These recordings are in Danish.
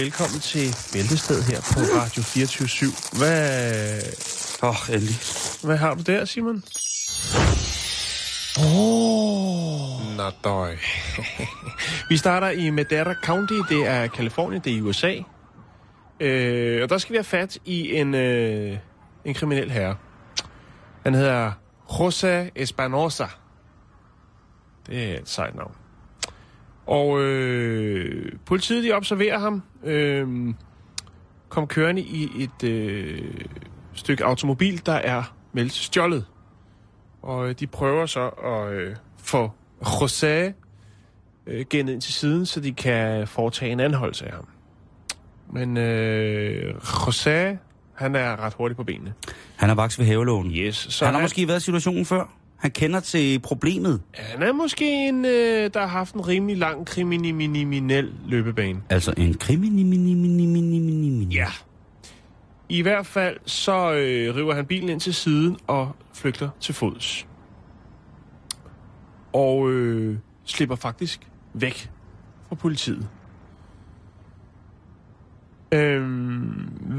Velkommen til Bæltested her på Radio 24 Hvad, Åh, oh, endelig. hvad har du der, Simon? Oh. Nå, døj. Vi starter i Madera County, det er Kalifornien, det er i USA. Øh, og der skal vi have fat i en, øh, en kriminel herre. Han hedder José Espanosa. Det er et sejt navn. Og øh, politiet de observerer ham. Øh, kom kørende i et øh, stykke automobil, der er meldt stjålet. Og øh, de prøver så at øh, få José øh, gennet ind til siden, så de kan foretage en anholdelse af ham. Men øh, José, han er ret hurtigt på benene. Han er vaks ved havelågen. Yes, så han har måske været i situationen før. Han kender til problemet. Han er måske en, øh, der har haft en rimelig lang kriminel løbebane. Altså en kriminal. Ja. I hvert fald så øh, river han bilen ind til siden og flygter til fods. Og øh, slipper faktisk væk fra politiet. Øhm,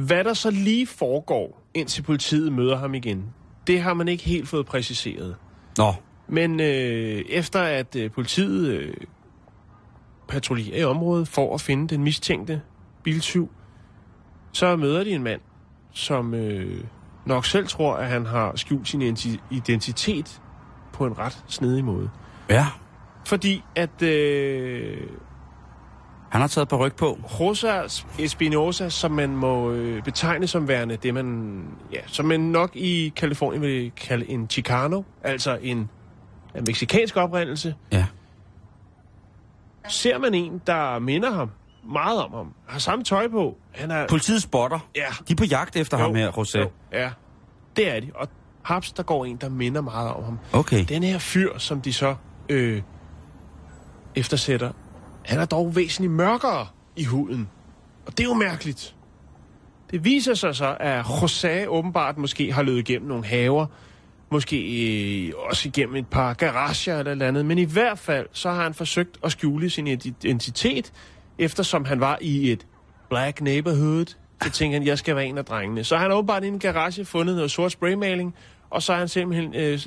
hvad der så lige foregår, indtil politiet møder ham igen, det har man ikke helt fået præciseret. Nå, Men øh, efter at øh, politiet øh, patruljerer i området for at finde den mistænkte biltyv, så møder de en mand, som øh, nok selv tror, at han har skjult sin identi- identitet på en ret snedig måde. ja. Fordi at øh, Han har taget på ryg på. Rosa Espinosa, som man må øh, betegne som værende det, man, ja, som man nok i Kalifornien vil kalde en Chicano, altså en af meksikansk oprindelse, Ja. ser man en, der minder ham meget om ham. Har samme tøj på. Han er... Politiet spotter. Ja. De er på jagt efter Jo, ham her, José. jo, Ja, det er de. Og haps, der går en, der minder meget om ham. Okay. Den her fyr, som de så øh, eftersætter, han er dog væsentligt mørkere i huden. Og det er jo mærkeligt. Det viser sig så, at José åbenbart måske har løbet igennem nogle haver, måske øh, også igennem et par garager eller eller andet, men i hvert fald så har han forsøgt at skjule sin identitet, eftersom han var i et black neighborhood. Så tænker han, jeg skal være en af drengene. Så har han åbenbart i en garage fundet noget sort spraymaling, og så er han simpelthen, øh,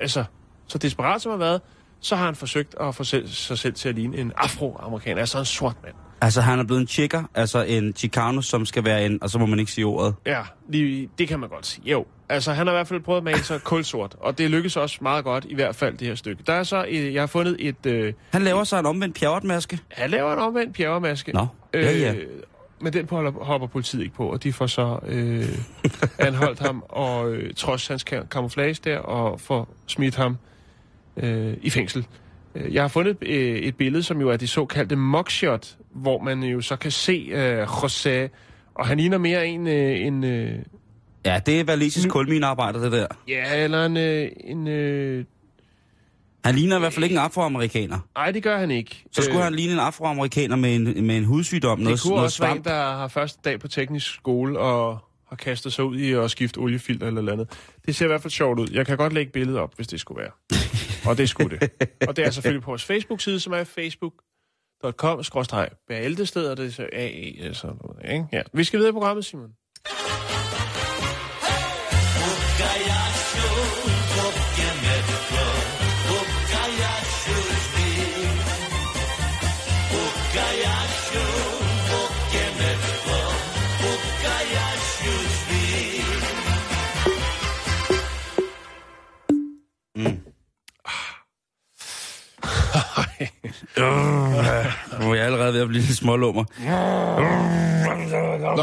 altså, så desperat som har været, så har han forsøgt at få selv, sig selv til at ligne en afroamerikaner, altså en sort mand. Altså, han er blevet en chicker, altså en chicano, som skal være en, og så må man ikke sige ordet. Ja, lige, det kan man godt sige. Jo, altså han har i hvert fald prøvet at male sig kulsort, og det lykkes også meget godt, i hvert fald det her stykke. Der er så, øh, jeg har fundet et, øh, Han laver sig en omvendt pjerretmaske. han laver en omvendt pjerremaske. Nå, ja, ja. Men den hopper politiet ikke på, og de får så øh, anholdt ham, og øh, trods hans ka- camouflage der, og får smidt ham øh, i fængsel. Øh, Jeg har fundet øh, et billede, som jo er det såkaldte mugshot, hvor man jo så kan se øh, José, og han ligner mere en, øh, en øh, Ja, det er valisisk kulminearbejder, det der. ja, eller en, øh, en øh, Han ligner i hvert fald ikke en afroamerikaner. nej, det gør han ikke. Så skulle øh, han ligne en afroamerikaner med en, med en hudsygdom. Det noget, kunne noget også være en, svamp. der har første dag på teknisk skole og har kastet sig ud i at skifte oliefilter eller noget andet. Det ser i hvert fald sjovt ud. Jeg kan godt lægge billedet op, hvis det skulle være. Og det skulle det. Og det er selvfølgelig på vores Facebook-side, som er facebook.com bæltested, og det er så sådan noget, ikke? Ja. Vi skal videre i programmet, Simon. Nu er jeg allerede ved at blive lidt smålummer. Nå. der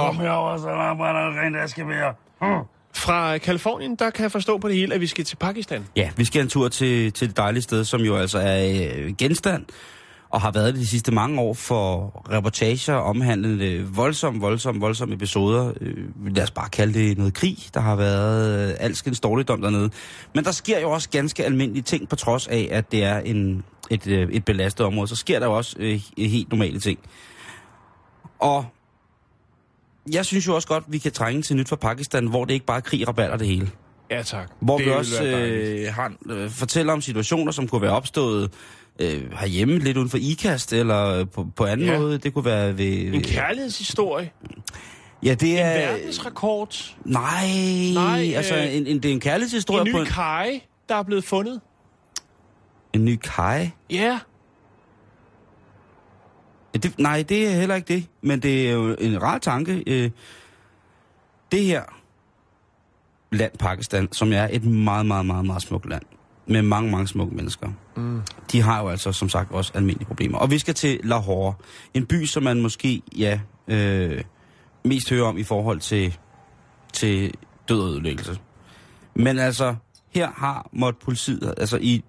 Fra Kalifornien, der kan jeg forstå på det hele, at vi skal til Pakistan. Ja, vi skal en tur til, til det dejlige sted, som jo altså er øh, genstand og har været det de sidste mange år for reportager omhandlende voldsom, voldsom, voldsomme episoder. Øh, lad os bare kalde det noget krig. Der har været øh, alskens dårligdom dernede. Men der sker jo også ganske almindelige ting, på trods af, at det er en, et, øh, et belastet område. Så sker der jo også øh, helt normale ting. Og jeg synes jo også godt, vi kan trænge til nyt fra Pakistan, hvor det ikke bare er krig, rabatter det hele. Ja, tak. Hvor det vi også øh, har, øh, fortæller om situationer, som kunne være opstået øh, herhjemme, lidt uden for IKAST, eller på, på anden Ja. måde. Det kunne være ved... En kærlighedshistorie. Ja, det En er... verdensrekord. Nej, Nej, altså øh, en, en, det er en kærlighedshistorie En på ny en, kaj, der er blevet fundet. En ny kaj. Ja. Ja, det, nej, det er heller ikke det, men det er jo en rar tanke. Øh, det her land, Pakistan, som er et meget, meget, meget, meget smukt land, med mange, mange smukke mennesker, Mm. de har jo altså som sagt også almindelige problemer. Og vi skal til Lahore, en by, som man måske, ja, øh, mest hører om i forhold til, til død og ødelæggelse. Men altså, her har måtte politiet, altså i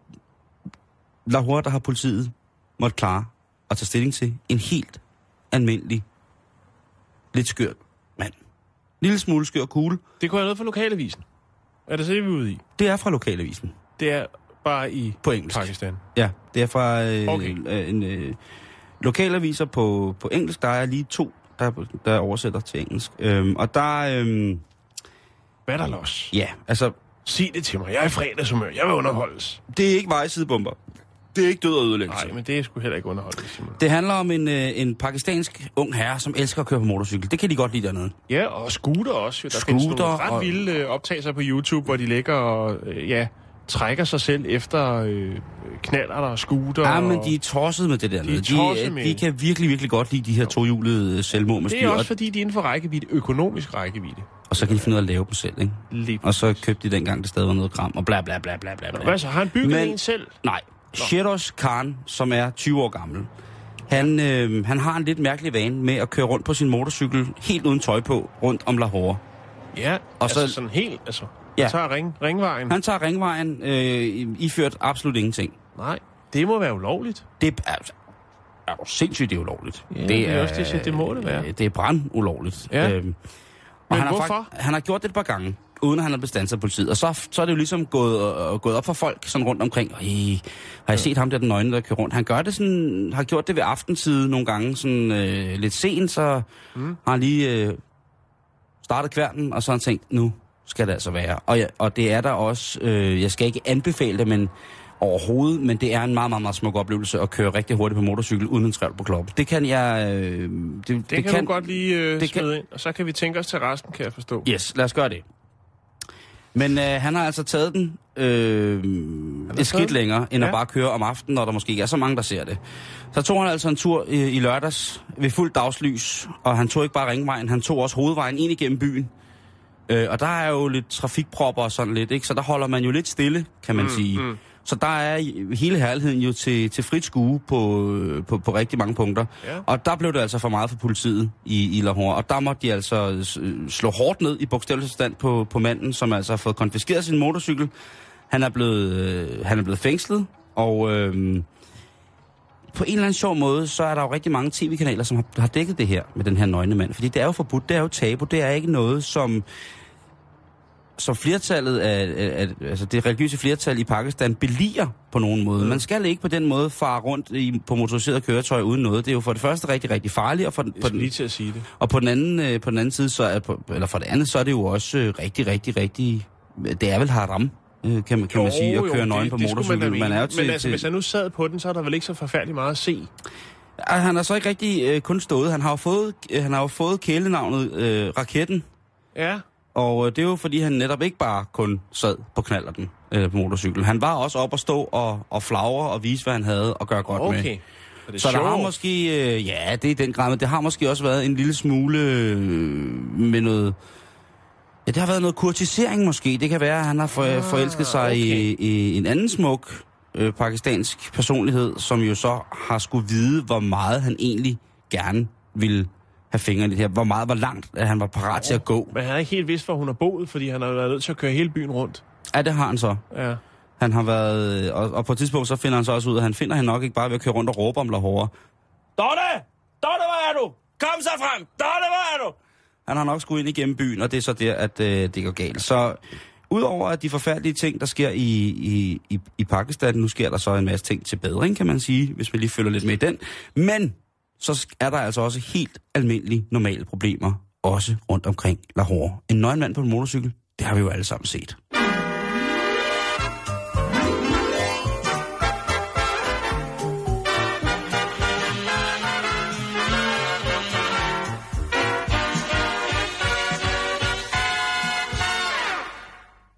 Lahore, der har politiet måtte klare at tage stilling til en helt almindelig, lidt skørt mand. Lille smule skør kugle. Det kunne være noget for lokalavisen. Er det så det, vi er ude i? Det er fra lokalavisen Det er bare i på engelsk. Pakistan. Ja, det er fra øh, Okay. okay. en øh, lokalaviser på, på engelsk. Der er lige to, der, der oversætter til engelsk. Øhm, og der, øhm, Hvad er der los? ja, altså, Sig det til mig. Jeg er i fredagshumør. Jeg vil underholdes. det er ikke vejsidebomber. Det er ikke død og ødelæggelse. Nej, men det er sgu heller ikke underholdes, Simon. Det handler om en, øh, en pakistansk ung herre, som elsker at køre på motorcykel. Det kan de godt lide dernede. Ja, og scooter også. Der findes Scooter nogle ret og- vilde øh, optagelser på YouTube, hvor de ligger og øh, ja, trækker sig selv efter øh, knaller og scooter. Ja, men de er tosset med det der. De De, tosset de, med- de kan virkelig, virkelig godt lide de her tohjulede øh, selvmord med Det er Og, også fordi, de er inden for rækkevidde, økonomisk rækkevidde. og så kan de finde ud af at lave dem selv, ikke? Lige Og så købte de dengang, det stadig var noget kram, og bla bla bla bla bla. bla. Hvad så? Har han bygget Men- en selv? Nej, Shiros Khan, som er 20 år gammel, han, øh, han har en lidt mærkelig vane med at køre rundt på sin motorcykel, helt uden tøj på, rundt om Lahore. Ja, Og altså så- sådan helt, altså. Ja. tager ring, ringvejen. Han tager ringvejen, øh, iført absolut ingenting. Nej, det må være ulovligt. Det er, altså, er jo sindssygt, det er ulovligt. Ja, det er også det, jeg siger, det må det være. øh, Det er brand ulovligt. Ja. Øhm, Men han har, hvorfor? fakt- han har gjort det et par gange, uden at han har bestandet af politiet. Og så, så er det jo ligesom gået, øh, gået op for folk sådan rundt omkring. Øh, har jeg set ham der, den nøgne, der kører rundt? Han gør det sådan, har gjort det ved aftentid nogle gange, sådan øh, lidt sent, så mm. har han lige øh, startet kværnen, og så har han tænkt, nu skal det altså være. Og, ja, og det er der også, øh, jeg skal ikke anbefale det, men overhovedet, men det er en meget, meget, meget smuk oplevelse at køre rigtig hurtigt på motorcykel uden en træl på kloppen. Det kan jeg... Øh, det, Det, det kan, kan du godt lige øh, det kan- smide ind, og så kan vi tænke os til resten, kan jeg forstå. Yes, lad os gøre det. Men øh, han har altså taget den øh, et skridt den? længere, end. Ja. at bare køre om aftenen, når der måske ikke er så mange, der ser det. Så tog han altså en tur øh, i lørdags ved fuld dagslys, og han tog ikke bare ringvejen, han tog også hovedvejen ind igennem byen. Øh, og der er jo lidt trafikpropper og sådan lidt, ikke? så der holder man jo lidt stille, kan man mm, sige. Mm. Så der er hele herligheden jo til, til frit skue på, øh, på, på rigtig mange punkter. Ja. Og der blev det altså for meget for politiet i, i Lahore. Og der måtte de altså s- slå hårdt ned i bogstaveligste på, på manden, som altså har fået konfiskeret sin motorcykel. Han er blevet, øh, han er blevet fængslet, og øh, på en eller anden sjov måde, så er der jo rigtig mange tv-kanaler, som har, har dækket det her med den her nøgne mand. Fordi det er jo forbudt, det er jo tabu, det er ikke noget, som som flertallet af, af, altså det religiøse flertal i Pakistan beliger på nogen måde. Man skal ikke på den måde fare rundt i, på motoriseret køretøj uden noget. Det er jo for det første rigtig, rigtig farligt, og, for, den- på den, lige til at sige det. og på den anden, øh, på den anden side, så er, på, eller for det andet, så er det jo også øh, rigtig, rigtig, rigtig, det er vel haram, øh, kan, man- kan man sige, at køre nøgen på det motorcykel. Man, man er jo til, Men altså, til, hvis han nu sad på den, så er der vel ikke så forfærdeligt meget at se. Han har så ikke rigtig øh, kun stået. Han har jo fået, øh, han har jo fået kælenavnet øh, Raketten, Ja, og øh, det er jo fordi, han netop ikke bare kun sad på knallerten øh, på motorcykel. Han var også op og stå og, og flagre og vise, hvad han havde og gøre godt med. okay. Og det Så der har måske, øh, ja, det er den grad, men det har måske også været en lille smule øh, med noget, ja, det har været noget kurtisering måske. Det kan være, at han har for, Ah, forelsket sig okay. i, i en anden smuk øh, pakistansk personlighed, som jo så har skulle vide, hvor meget han egentlig gerne ville have fingrene i det her. Hvor meget, hvor langt at han var parat til at gå. Men han har ikke helt vidst, hvor hun har boet, fordi han har været nødt til at køre hele byen rundt. Ja, det har han så. Ja. Han har været... Og, og på et tidspunkt, så finder han så også ud, at han finder hende nok ikke bare ved at køre rundt og råbe om Lahore. Dotte! Dotte, hvor er du? Kom så frem! Dotte, hvor er du? Han har nok skulle ind igennem byen, og det er så der, at øh, det går galt. Så udover at de forfærdelige ting, der sker i, i, i, i Pakistan, nu sker der så en masse ting til bedring, kan man sige, hvis vi lige følger lidt med i den. Men så er der altså også helt almindelige, normale problemer, også rundt omkring Lahore. En nøgen mand på en motorcykel, det har vi jo alle sammen set.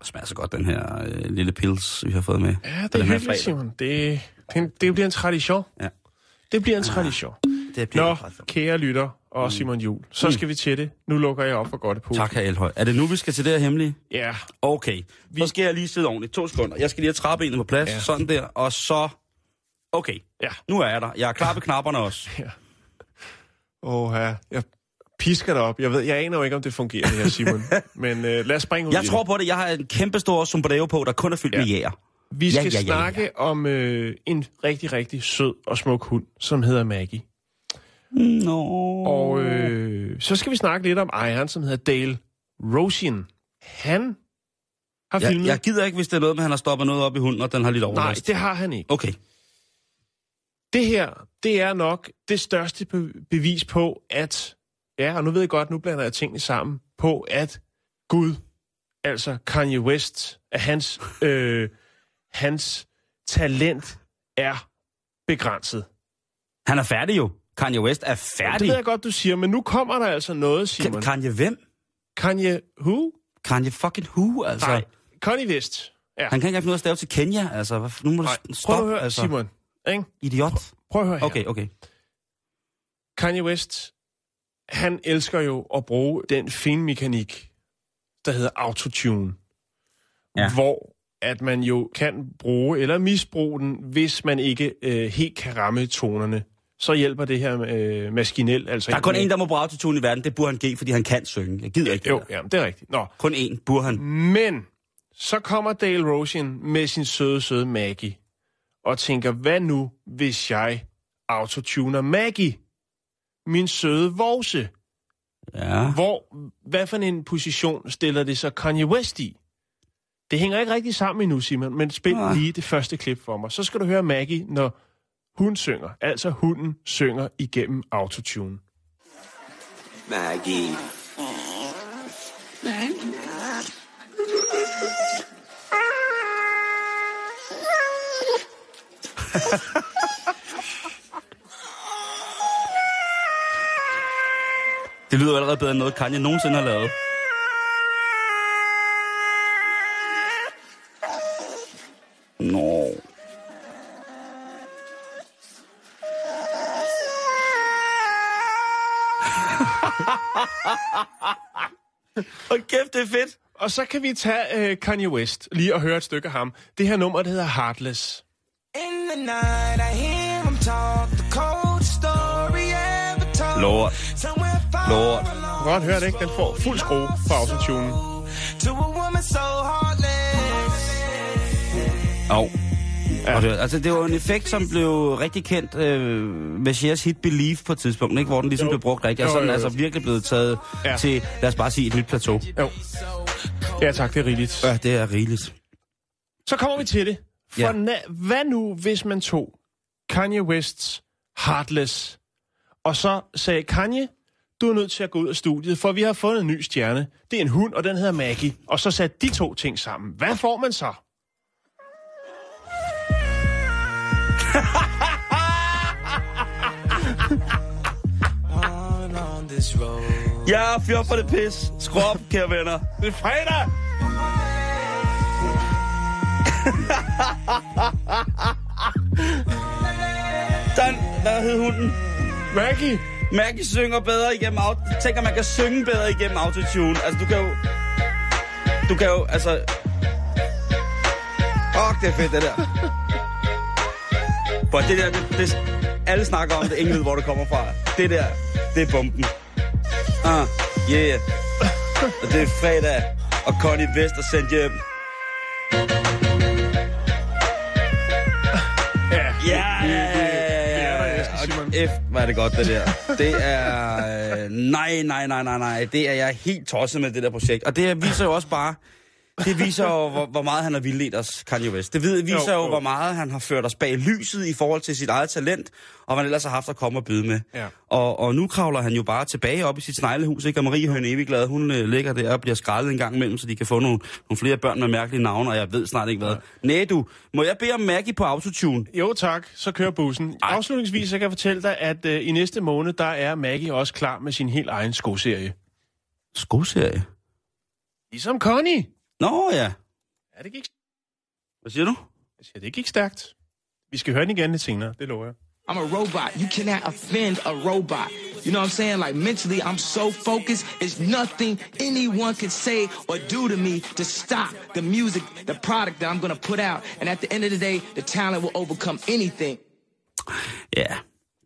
Smager så godt, den her øh, lille pils, vi har fået med. Ja, det er hyggeligt. Simon. Det, det, det bliver en tradition. Ja. Det bliver en tradition. Det bliver Nå, kære lytter og Simon Jul, så skal vi til det. Nu lukker jeg op for godt på. Tak, herr Elhøj. Er det nu, vi skal til det her hemmelige? Ja, Okay. Så skal jeg lige sidde ordentligt. To sekunder. Jeg skal lige have trappebenet på plads. Ja. Ja. Sådan der. Og så... Okay. ja. Nu er jeg der. Jeg er klar ved knapperne også. Åh, ja. Jeg pisker dig op. Jeg ved, jeg aner jo ikke, om det fungerer, det her, Simon. Men øh, lad os springe ud Jeg tror det. på det. Jeg har en kæmpe stor sombrero på, der kun er fyldt Ja. med jæger. Vi skal Ja, ja, ja, ja. snakke om øh, en rigtig, rigtig sød og smuk hund, som hedder Maggie. Nå. Og øh, så skal vi snakke lidt om ejeren, som hedder Dale Rosian. Han har jeg, filmet... jeg gider ikke, hvis det er noget med, at han har stoppet noget op i hunden, og den har lidt Nej, overlast. det har han ikke. Okay. Det her, det er nok det største be- bevis på, at... Ja, og nu ved jeg godt, nu blander jeg tingene sammen. På, at Gud, altså Kanye West, at hans, øh, hans talent er begrænset. Han er færdig jo. Kanye West er Det færdig. ved jeg godt, du siger, men nu kommer der altså noget, Simon. Ka- Kanye hvem? Kanye who? Kanye fucking who, altså. Nej, Kanye West. Ja. Han kan ikke have noget at stave til Kenya, altså. Nu må du Nej, prøv stoppe, at høre, altså. Simon. Ikke? Idiot. Prøv at høre her. Okay, okay. Kanye West, han elsker jo at bruge den finmekanik, der hedder autotune. Ja. Hvor at man jo kan bruge eller misbruge den, hvis man ikke øh, helt kan ramme tonerne. Så hjælper det her øh, maskinelt. Altså Der er kun en, der må bruge autotune i verden. Det burde han give, fordi han kan synge. Jeg gider ikke det Jo, der. ja, det er rigtigt. Nå, Kun én burde han. Men så kommer Dale Rosian med sin søde, søde Maggie og tænker, hvad nu, hvis jeg autotuner Maggie? Min søde vorse. Ja. Hvor, hvad for en position stiller det så Kanye West i? Det hænger ikke rigtig sammen endnu, Simon, men spil Nej. lige det første klip for mig. Så skal du høre Maggie, når hun synger. Altså hunden synger igennem autotune. Maggie. Det lyder allerede bedre end noget, Kanye nogensinde har lavet. Kæft, det er fedt. Og så kan vi tage øh, Kanye West lige og høre et stykke af ham. Det her nummer, det hedder Heartless. In the night, I hear him talk the cold story ever told. Far Lort. Du kan godt høre det, ikke? Den får fuld skrue på autotunen. to a woman so heartless. Au. Ja. Og det, altså, det var en effekt, som blev rigtig kendt øh, med Cher's hit Believe på et tidspunkt, ikke? hvor den ligesom Jo. blev brugt rigtigt. Altså, den er altså virkelig blevet taget ja. til, lad os bare sige, et nyt plateau. Jo. Ja tak, det er rigeligt. Ja, det er rigeligt. Så kommer vi til det. For Ja. na- hvad nu, hvis man tog Kanye Wests Heartless, og så sagde Kanye, du er nødt til at gå ud af studiet, for vi har fundet en ny stjerne. Det er en hund, og den hedder Maggie. Og så satte de to ting sammen. Hvad får man så? Ja, fjord for det pis. Skru op, kære venner. Det er fredag! Den, hvad hed hunden? Maggie! Maggie synger bedre igennem auto... Tænk, at man kan synge bedre igennem autotune. Altså, du kan jo... Du kan jo, altså... Åh, oh, det er fedt, det der. For det der, det, det, alle snakker om det, ingen ved, hvor det kommer fra. Det der, det er bomben. Ah, yeah. Og det er fredag, og Connie Vest er sendt hjem. Ja, F, hvor er det godt, det der. Det er... øh, Nej, nej, nej, nej, nej. Det er jeg helt tosset med, det der projekt. Og det viser jo også bare... Det viser jo, hvor, hvor meget han har vildledt os, Kanye West. Det viser Jo, jo, jo. hvor meget han har ført os bag lyset i forhold til sit eget talent, og hvad han ellers har haft at komme og byde med. Ja. Og, og nu kravler han jo bare tilbage op i sit sneglehus, ikke? Og Marie Høne Evigglad, hun øh, ligger der og bliver skrællet en gang imellem, så de kan få nogle, nogle flere børn med mærkelige navne, og jeg ved snart ikke hvad. Nej, du, må jeg bede om Maggie på autotune? Jo tak, så kører bussen. Ej. Afslutningsvis så kan jeg fortælle dig, at øh, i næste måned, der er Maggie også klar med sin helt egen skoserie. Skoserie? Ligesom Connie. Nå ja. Ja, det gik, Hvad siger du? jeg siger, det gik stærkt. Vi skal høre den igen lidt senere, det lover jeg. I'm a robot. You cannot offend a robot. You know what I'm saying? Like mentally, I'm so focused. It's nothing anyone can say or do to me to stop the music, the product that I'm gonna put out. And at the end of the day, the talent will overcome anything. Ja,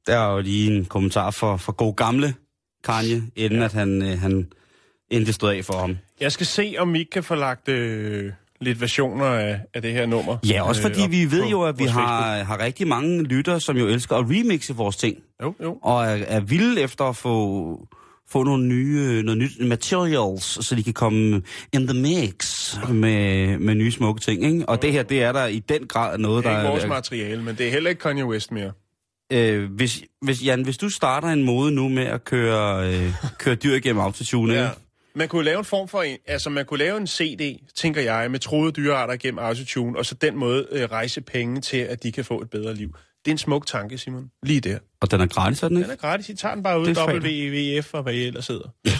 der er jo lige en kommentar for, for god gamle Kanye, inden ja. at han, øh, han inden det stod af for ham. Jeg skal se, om ikke kan få lagt øh, lidt versioner af, af det her nummer. Ja, også fordi op vi ved jo, at vi har, har rigtig mange lyttere, som jo elsker at remixe vores ting. Jo, jo. Og er, er vilde efter at få, få nogle nye, noget nyt materials, så de kan komme in the mix med, med nye smukke ting. Ikke? Og det her, det er der i den grad noget, Det der er ikke vores er... materiale, men det er heller ikke Kanye West mere. Øh, hvis, hvis, Jan, hvis du starter en mode nu med at køre, øh, køre dyr igennem autotune, Ja. Man kunne lave en form for en, altså man kunne lave en CD, tænker jeg, med troede dyrearter gennem autotune, og så den måde øh, rejse penge til, at de kan få et bedre liv. Det er en smuk tanke, Simon. Lige der. og den er gratis, er den Den ikke? er gratis. I tager den bare ud. WWF og hvad I ellers sidder.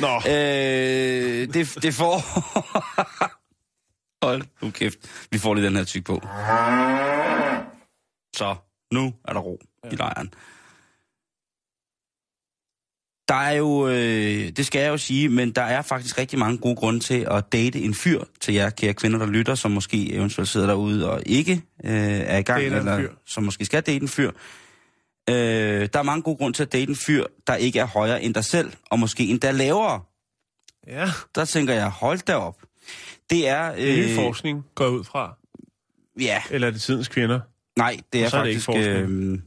Nå, Øh, det, det får... Hold nu kæft. Vi får lige den her tyk på. Så, nu er der ro i lejren. Der er jo, øh, det skal jeg jo sige, men der er faktisk rigtig mange gode grunde til at date en fyr til jer, kære kvinder, der lytter, som måske eventuelt sidder derude og ikke øh, er i gang, eller som måske skal date en fyr. Øh, der er mange gode grunde til at date en fyr, der ikke er højere end dig selv, og måske endda lavere. Ja. Der tænker jeg, hold da op. Det er... Er ny Øh, forskning går ud fra. ja, Eller er det tidens kvinder? nej, det er, så er det faktisk... øh,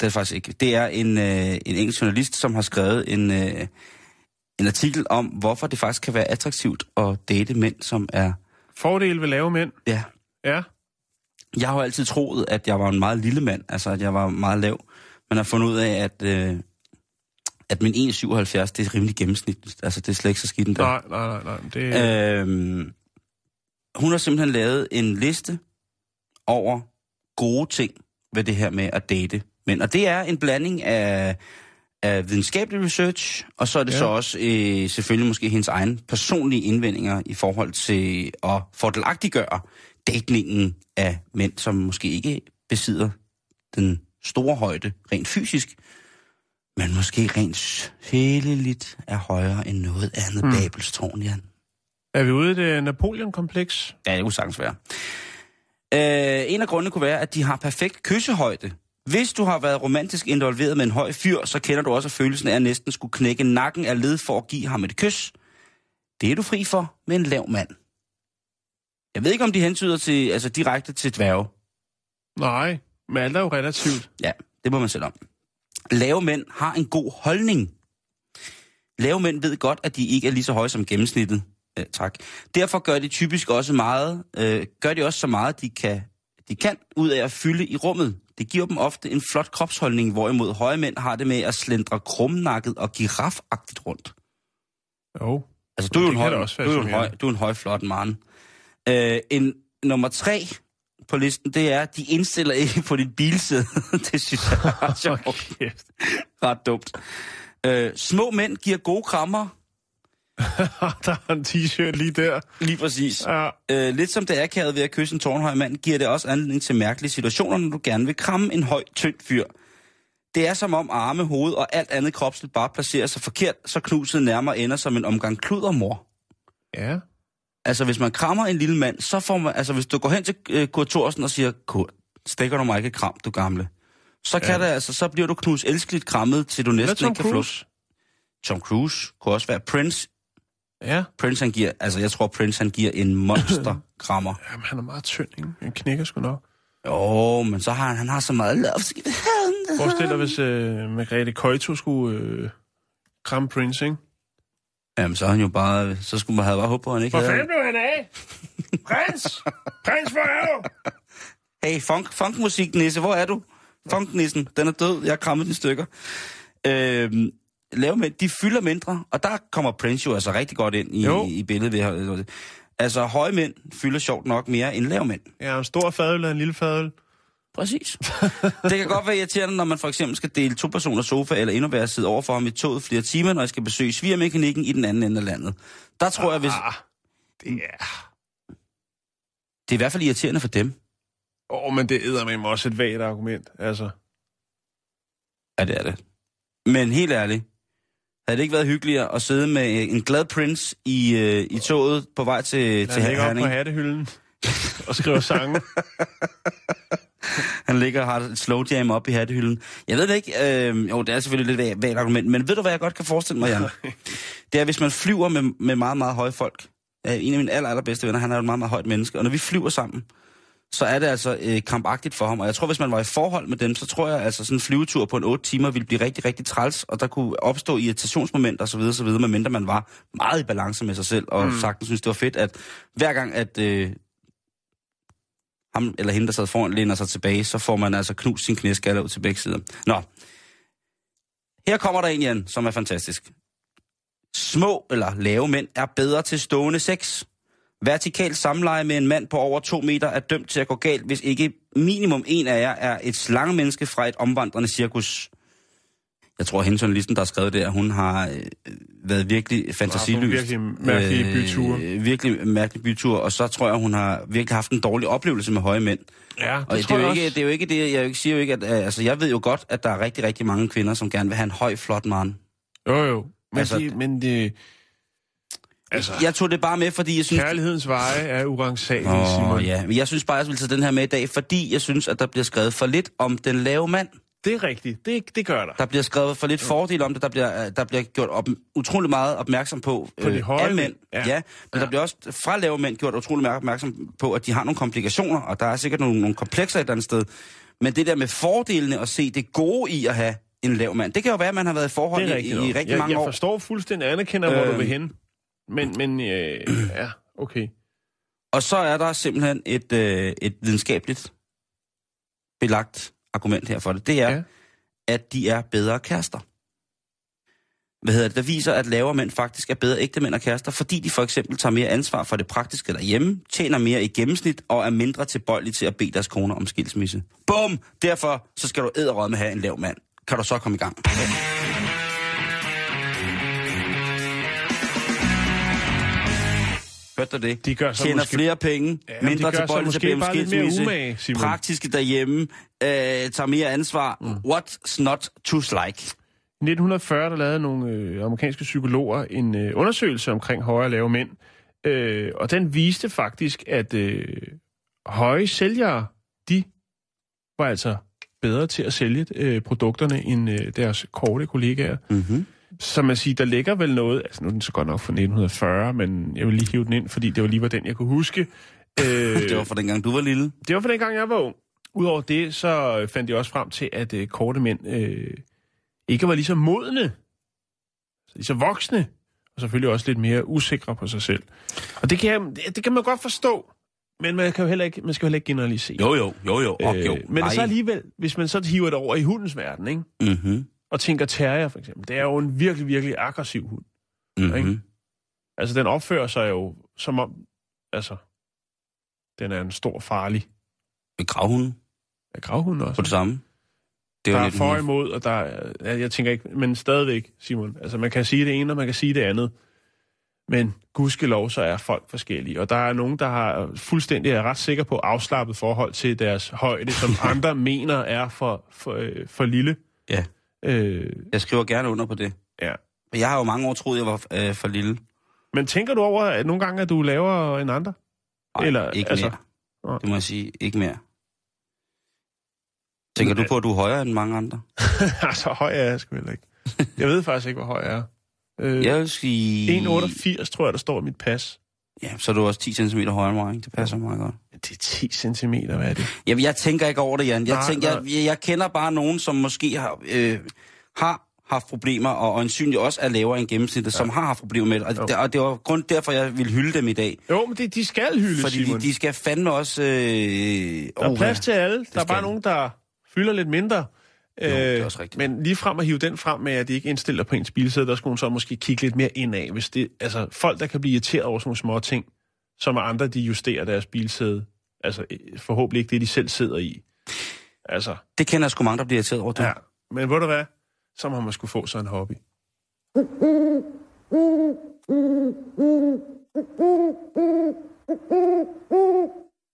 det er faktisk ikke. Det er en, øh, en engelsk journalist, som har skrevet en, øh, en artikel om, hvorfor det faktisk kan være attraktivt at date mænd, som er... Fordele ved lave mænd? Ja, Ja. jeg har jo altid troet, at jeg var en meget lille mand, altså at jeg var meget lav. Men har fundet ud af, at, øh, at min 1,77, det er rimelig gennemsnitligt. Altså, det er slet ikke så skidt endda. Nej, nej, nej, nej. Det, Øhm, hun har simpelthen lavet en liste over gode ting ved det her med at date mænd. Og det er en blanding af, af videnskabelig research, og så er det Ja. ja. så også øh, selvfølgelig måske hendes egen personlige indvendinger i forhold til at fordelagtiggøre datningen af mænd, som måske ikke besidder den store højde rent fysisk, men måske rent sjæleligt er højere end noget andet hmm. Babelstårn, Jan. er vi ude i det Napoleon-kompleks? Ja, det kunne sagtens være. Øh, en af grundene kunne være, at de har perfekt kyssehøjde. Hvis du har været romantisk involveret med en høj fyr, så kender du også følelsen af at næsten skulle knække nakken af led for at give ham et kys. Det er du fri for med en lav mand. Jeg ved ikke, om de hentyder til, altså direkte til dværge. Nej, men alt er jo relativt. Ja, det må man selv om. Lave mænd har en god holdning. Lave mænd ved godt, at de ikke er lige så høje som gennemsnittet. Ja, tak. Derfor gør de typisk også meget, øh, gør de også så meget, de kan, de kan ud af at fylde i rummet. Det giver dem ofte en flot kropsholdning, hvorimod høje mænd har det med at slendre krumnakket og girafagtigt rundt. Jo. Altså, du er jo en høj, du er en høj, du er en høj, flot mand. Øh, en nummer tre på listen, det er, de indstiller ikke på dit bilsæde. det synes jeg er ret sjovt. Kæft. Ret dumt. Øh, små mænd giver gode krammer. der er en t-shirt lige der. Lige præcis. Ja. Øh, lidt som det er akavet ved at kysse en tårnhøj mand, giver det også anledning til mærkelige situationer, når du gerne vil kramme en høj, tynd fyr. Det er som om arme, hoved og alt andet kropsligt bare placerer sig forkert, så knuset nærmere ender som en omgang kludermor. Ja. Altså, hvis man krammer en lille mand, så får man... Altså, hvis du går hen til øh, Kurt Thorsen og siger, Kurt, stikker du mig ikke kram, du gamle? Så kan Ja. det altså, så bliver du knus elskeligt krammet, til du næsten ikke kan flå. Cruise? Tom Cruise kunne også være Prince. Ja. Prince, han giver... Altså, jeg tror, Prince, han giver en monster-krammer. Jamen, han er meget tynd, ikke? Han knækker sgu nok. Jo, men så har han, han har så meget love. Forestil dig, hvis øh, Margrethe Køjto skulle øh, kramme Prince, ikke? Jamen, så han jo bare... Så skulle man have bare håbet på, at han ikke Hvor havde... fanden blev han af? Prins! Prins, hvor er du? Hey, funk, funkmusik, Nisse, hvor er du? Funknissen, den er død, jeg har krammet den i stykker. Øhm, lave mænd, de fylder mindre, og der kommer Prince jo altså rigtig godt ind i, Jo. i billedet. Ved, altså, høje mænd fylder sjovt nok mere end lave mænd. Ja, en stor fadøl og en lille fadøl. Præcis. det kan godt være irriterende, når man for eksempel skal dele to personers sofa, eller endnu værre sidde overfor ham i toget flere timer, når jeg skal besøge svigermekanikken i den anden ende af landet. Der tror jeg, hvis... Ah, det er... Det er i hvert fald irriterende for dem. Åh, oh, men det æder med også et vagt argument, altså. Ja, det er det. Men helt ærligt, havde det ikke været hyggeligere at sidde med en glad prince i, øh, i toget på vej til, til Han ligger op på Herning? hattehylden og skriver sange. Han ligger og har et slow jam op i hattehylden. Jeg ved det ikke. Øh, jo, det er selvfølgelig lidt vagt- argument, men ved du, hvad jeg godt kan forestille mig, Jan? det er, hvis man flyver med, med meget, meget høje folk. Øh, en af mine aller, allerbedste venner, han er jo et meget, meget højt menneske, og når vi flyver sammen, så er det altså øh, kampagtigt for ham. Og jeg tror, hvis man var i forhold med dem, så tror jeg, altså sådan en flyvetur på en 8 timer ville blive rigtig, rigtig træls, og der kunne opstå irritationsmomenter osv., osv., medmindre man var meget i balance med sig selv, og mm. sagtens synes, det var fedt, at hver gang, at øh, ham eller hende, der sad foran, læner sig tilbage, så får man altså knust sin knæskalle ud til begge sider. Nå, her kommer der en, Jan, som er fantastisk. Små eller lave mænd er bedre til stående sex. Vertikalt samleje med en mand på over to meter er dømt til at gå galt, hvis ikke minimum en af jer er et slangemenneske fra et omvandrende cirkus. Jeg tror, at hende journalisten, der har skrevet det, hun har øh, været virkelig fantasiløs. virkelig mærkelige byture. Øh, virkelig mærkelig bytur, og så tror jeg, hun har virkelig haft en dårlig oplevelse med høje mænd. Ja, det, Og det, er jo jeg ikke, også. det er jo ikke det, jeg siger jo ikke, at øh, altså, jeg ved jo godt, at der er rigtig, rigtig mange kvinder, som gerne vil have en høj, flot mand. Jo, jo. Men, Altså- de, men det... Altså, Jeg tog det bare med, fordi jeg synes... kærlighedens veje er urensagelige, Åh, Simon. ja. Men jeg synes bare, jeg vil tage den her med i dag, fordi jeg synes, at der bliver skrevet for lidt om den lave mand. Det er rigtigt. Det, det gør der. Der bliver skrevet for lidt fordel om det. Der bliver, øh, der bliver gjort op, utrolig meget opmærksom på, På de øh, høje af mænd. Ja. Ja. ja. Men der bliver også fra lave mænd gjort utrolig meget opmærksom på, at de har nogle komplikationer, og der er sikkert nogle, nogle komplekser et eller andet sted. Men det der med fordelene og se det gode i at have en lav mand, det kan jo være, at man har været i forhold i, i, rigtig jeg, mange jeg år. forstår fuldstændig, anerkender, hvor du Øh. vil hen. Men, men øh, ja, okay. Og så er der simpelthen et, øh, et videnskabeligt belagt argument her for det. Det er, Ja. ja. at de er bedre kærester. Hvad hedder det? Der viser, at lavere mænd faktisk er bedre ægte mænd og kærester, fordi de for eksempel tager mere ansvar for det praktiske derhjemme, tjener mere i gennemsnit og er mindre tilbøjelige til at bede deres koner om skilsmisse. Bum! Derfor så skal du æderrød med have en lav mand. Kan du så komme i gang? Hørte du det? De gør så Tjener måske- flere penge, Ja, de mindre tilbøjelige til skilsmisse, umage, Simon. praktiske derhjemme, øh, tager mere ansvar. Mm. What's not to like? I 1940 der lavede nogle øh, amerikanske psykologer en øh, undersøgelse omkring høje og lave mænd. Øh, og den viste faktisk, at øh, høje sælgere, de var altså bedre til at sælge øh, produkterne end øh, deres korte kollegaer. Mm-hmm. Så man siger, der ligger vel noget, altså nu er den så godt nok fra 1940, men jeg vil lige hive den ind, fordi det var lige var den, jeg kunne huske. Øh, Det var for dengang, du var lille. det var for den gang, jeg var ung. Udover det, så øh, fandt jeg også frem til, at øh, korte mænd øh, ikke var lige så modne, lige så voksne, og selvfølgelig også lidt mere usikre på sig selv. Og det kan, det, det kan man godt forstå, men man, kan jo heller ikke, man skal jo heller ikke generalisere. Jo, jo, jo, jo. Og jo. Øh, men så alligevel, hvis man så hiver det over i hundens verden, ikke? Mm-hmm. Og tænker terrier for eksempel, det er jo en virkelig, virkelig aggressiv hund. Mm-hmm. Ikke? Altså, den opfører sig jo som om, altså, den er en stor farlig Med gravhunden ja, gravhund også. på det samme. Det der var er for og imod, og der er, jeg tænker ikke, men stadigvæk, Simon, altså man kan sige det ene, og man kan sige det andet, men gudskelov, så er folk forskellige, og der er nogen, der har fuldstændig, er ret sikker på, afslappet forhold til deres højde, som andre mener er for, for, øh, for lille. Ja, Øh, jeg skriver gerne under på det. ja. Jeg har jo mange år troet, jeg var øh, for lille. Men tænker du over, at nogle gange, at du laver en andre? Ej, Eller, ikke altså- mere. Nej. Det må jeg sige, ikke mere. Tænker du på, at du er højere end mange andre? så høj er jeg sgu heller ikke. Jeg ved faktisk ikke, hvor høj jeg er. Øh, Jeg vil sige... 1,88 tror jeg, der står i mit pas. Ja, så er du også 10 cm højere end mig, ikke? Det passer meget godt. Det er 10 cm, hvad er det? Jamen, jeg tænker ikke over det, Jan. Jeg, Nej, tænker, jeg, jeg, jeg kender bare nogen, som måske har, øh, har haft problemer, og øjensynligt også er lavere end gennemsnittet, ja. som har haft problemer med det. Og, det. og det var grund derfor, jeg ville hylde dem i dag. Jo, men det, de skal hylde, Fordi Simon. de, de skal fandme også... Øh, der er plads til alle. Der er bare nogen, der fylder lidt mindre. Jo, det er også rigtigt. Men lige frem at hive den frem med, at de ikke indstiller på ens bilsæde, der skulle hun så måske kigge lidt mere indad. Hvis det, altså, folk, der kan blive irriteret over sådan nogle små ting, som er andre, de justerer deres bilsæde. Altså, øh, forhåbentlig ikke det, de selv sidder i. Altså, Det kender jeg sgu mange, der bliver irriteret over. Du. ja. Men ved du hvad? Så må man skulle få sådan en hobby.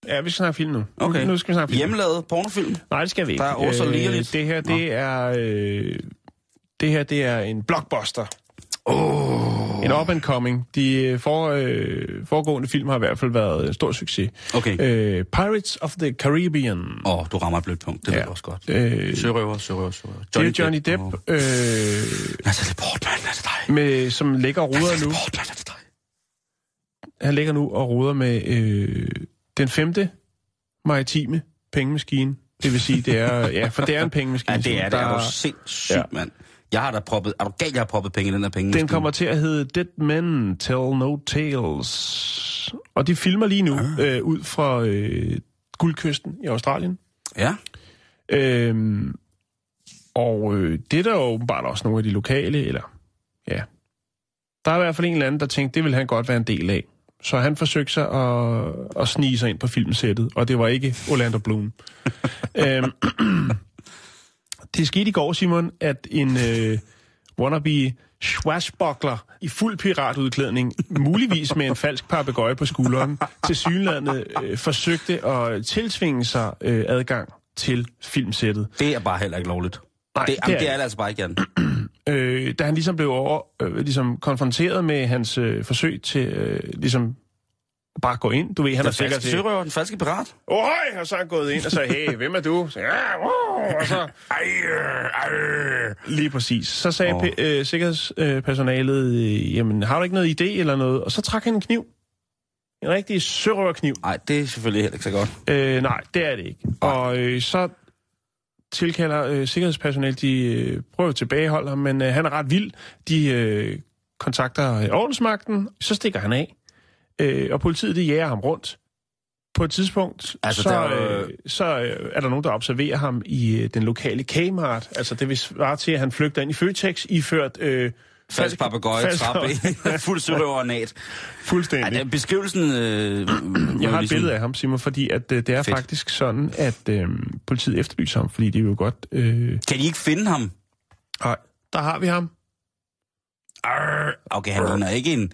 Ja, vi skal snakke film nu. Okay. Nu skal vi snakke film. Hjemmelavet pornofilm. Nej, det skal vi ikke. Der er også Øh, lige lidt. Det her, det er... Øh, det her, det er en blockbuster. Oh. En up and coming. De øh, for, øh, foregående film har i hvert fald været en stor succes. Okay. Øh, Pirates of the Caribbean. Åh, oh, du rammer et blødt punkt. Det ja. Ved jeg også godt. Øh, Sørøver, sørøver, sørøver. det er Johnny Depp, og- øh, Natalie Portman, er det dig? med, som ligger og ruder Natalie nu. Portman, er det dig? Han ligger nu og ruder med øh, den femte maritime pengemaskine. Det vil sige, det er... Ja, for det er en pengemaskine. Ja, det er det. Der- Er du sindssygt. Ja. mand. Jeg har da proppet... Er du galt, jeg har proppet penge i den her penge? Den kommer til at hedde Dead Men Tell No Tales. Og de filmer lige nu Ah. øh, ud fra øh, guldkysten i Australien. Ja. Øhm, og øh, det er der jo åbenbart også nogle af de lokale, eller ja. Der er i hvert fald en eller anden, der tænkte, det vil han godt være en del af. Så han forsøgte sig at, at snige sig ind på filmsættet, og det var ikke Orlando Bloom. øhm, det skete i går, Simon, at en øh, wannabe swashbuckler i fuld piratudklædning, muligvis med en falsk papegøje på skulderen, til synlandet øh, forsøgte at tilsvinge sig øh, adgang til filmsættet. Det er bare heller ikke lovligt. Nej, det, det er det er det altså bare ikke, Jan. Øh, da han ligesom blev over, øh, ligesom konfronteret med hans øh, forsøg til øh, ligesom bare gå ind. Du ved, han er Den sikkert falske til... sørøver, den falske pirat. Oh, hej! Og så er han gået ind og sagde, hey, hvem er du? Så, ja, wow, og så... Ej, ej. Lige præcis. Så sagde oh. øh, sikkerhedspersonalet, øh, jamen, har du ikke noget idé eller noget? Og så trak han en kniv. En rigtig sørøverkniv. Nej, det er selvfølgelig heller ikke så godt. Øh, nej, det er det ikke. Og øh, så tilkalder øh, sikkerhedspersonalet, de øh, prøver at tilbageholde ham, men øh, han er ret vild. De øh, kontakter øh, ordensmagten, så stikker han af, øh, og politiet de jager ham rundt. På et tidspunkt, Altså, så, der er øh, så øh, er der nogen, der observerer ham i øh, den lokale Kmart. Altså, det vil svare til, at han flygter ind i Føtex, iført... Øh, Falsk papegøje, trappe, fuld sørøver og nat. Fuldstændig. Ej, det er beskrivelsen... Øh, Jeg har et billede af ham, Simon, fordi at, øh, det er Fedt. faktisk sådan, at øh, politiet efterlyser ham, fordi de vil jo godt... Øh, Kan de ikke finde ham? nej, der har vi ham. Arr, okay, han ligner ikke en...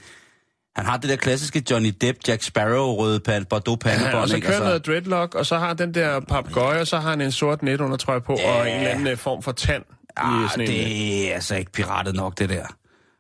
Han har det der klassiske Johnny Depp, Jack Sparrow, røde pan, Bordeaux Ja, pandebånd, og så kører altså... noget dreadlock, og så har han den der papegøje, og så har han en sort net under trøje på, Ja. og en eller anden øh, form for tand. i ah, sådan en, øh, det er altså ikke piratet nok, det der.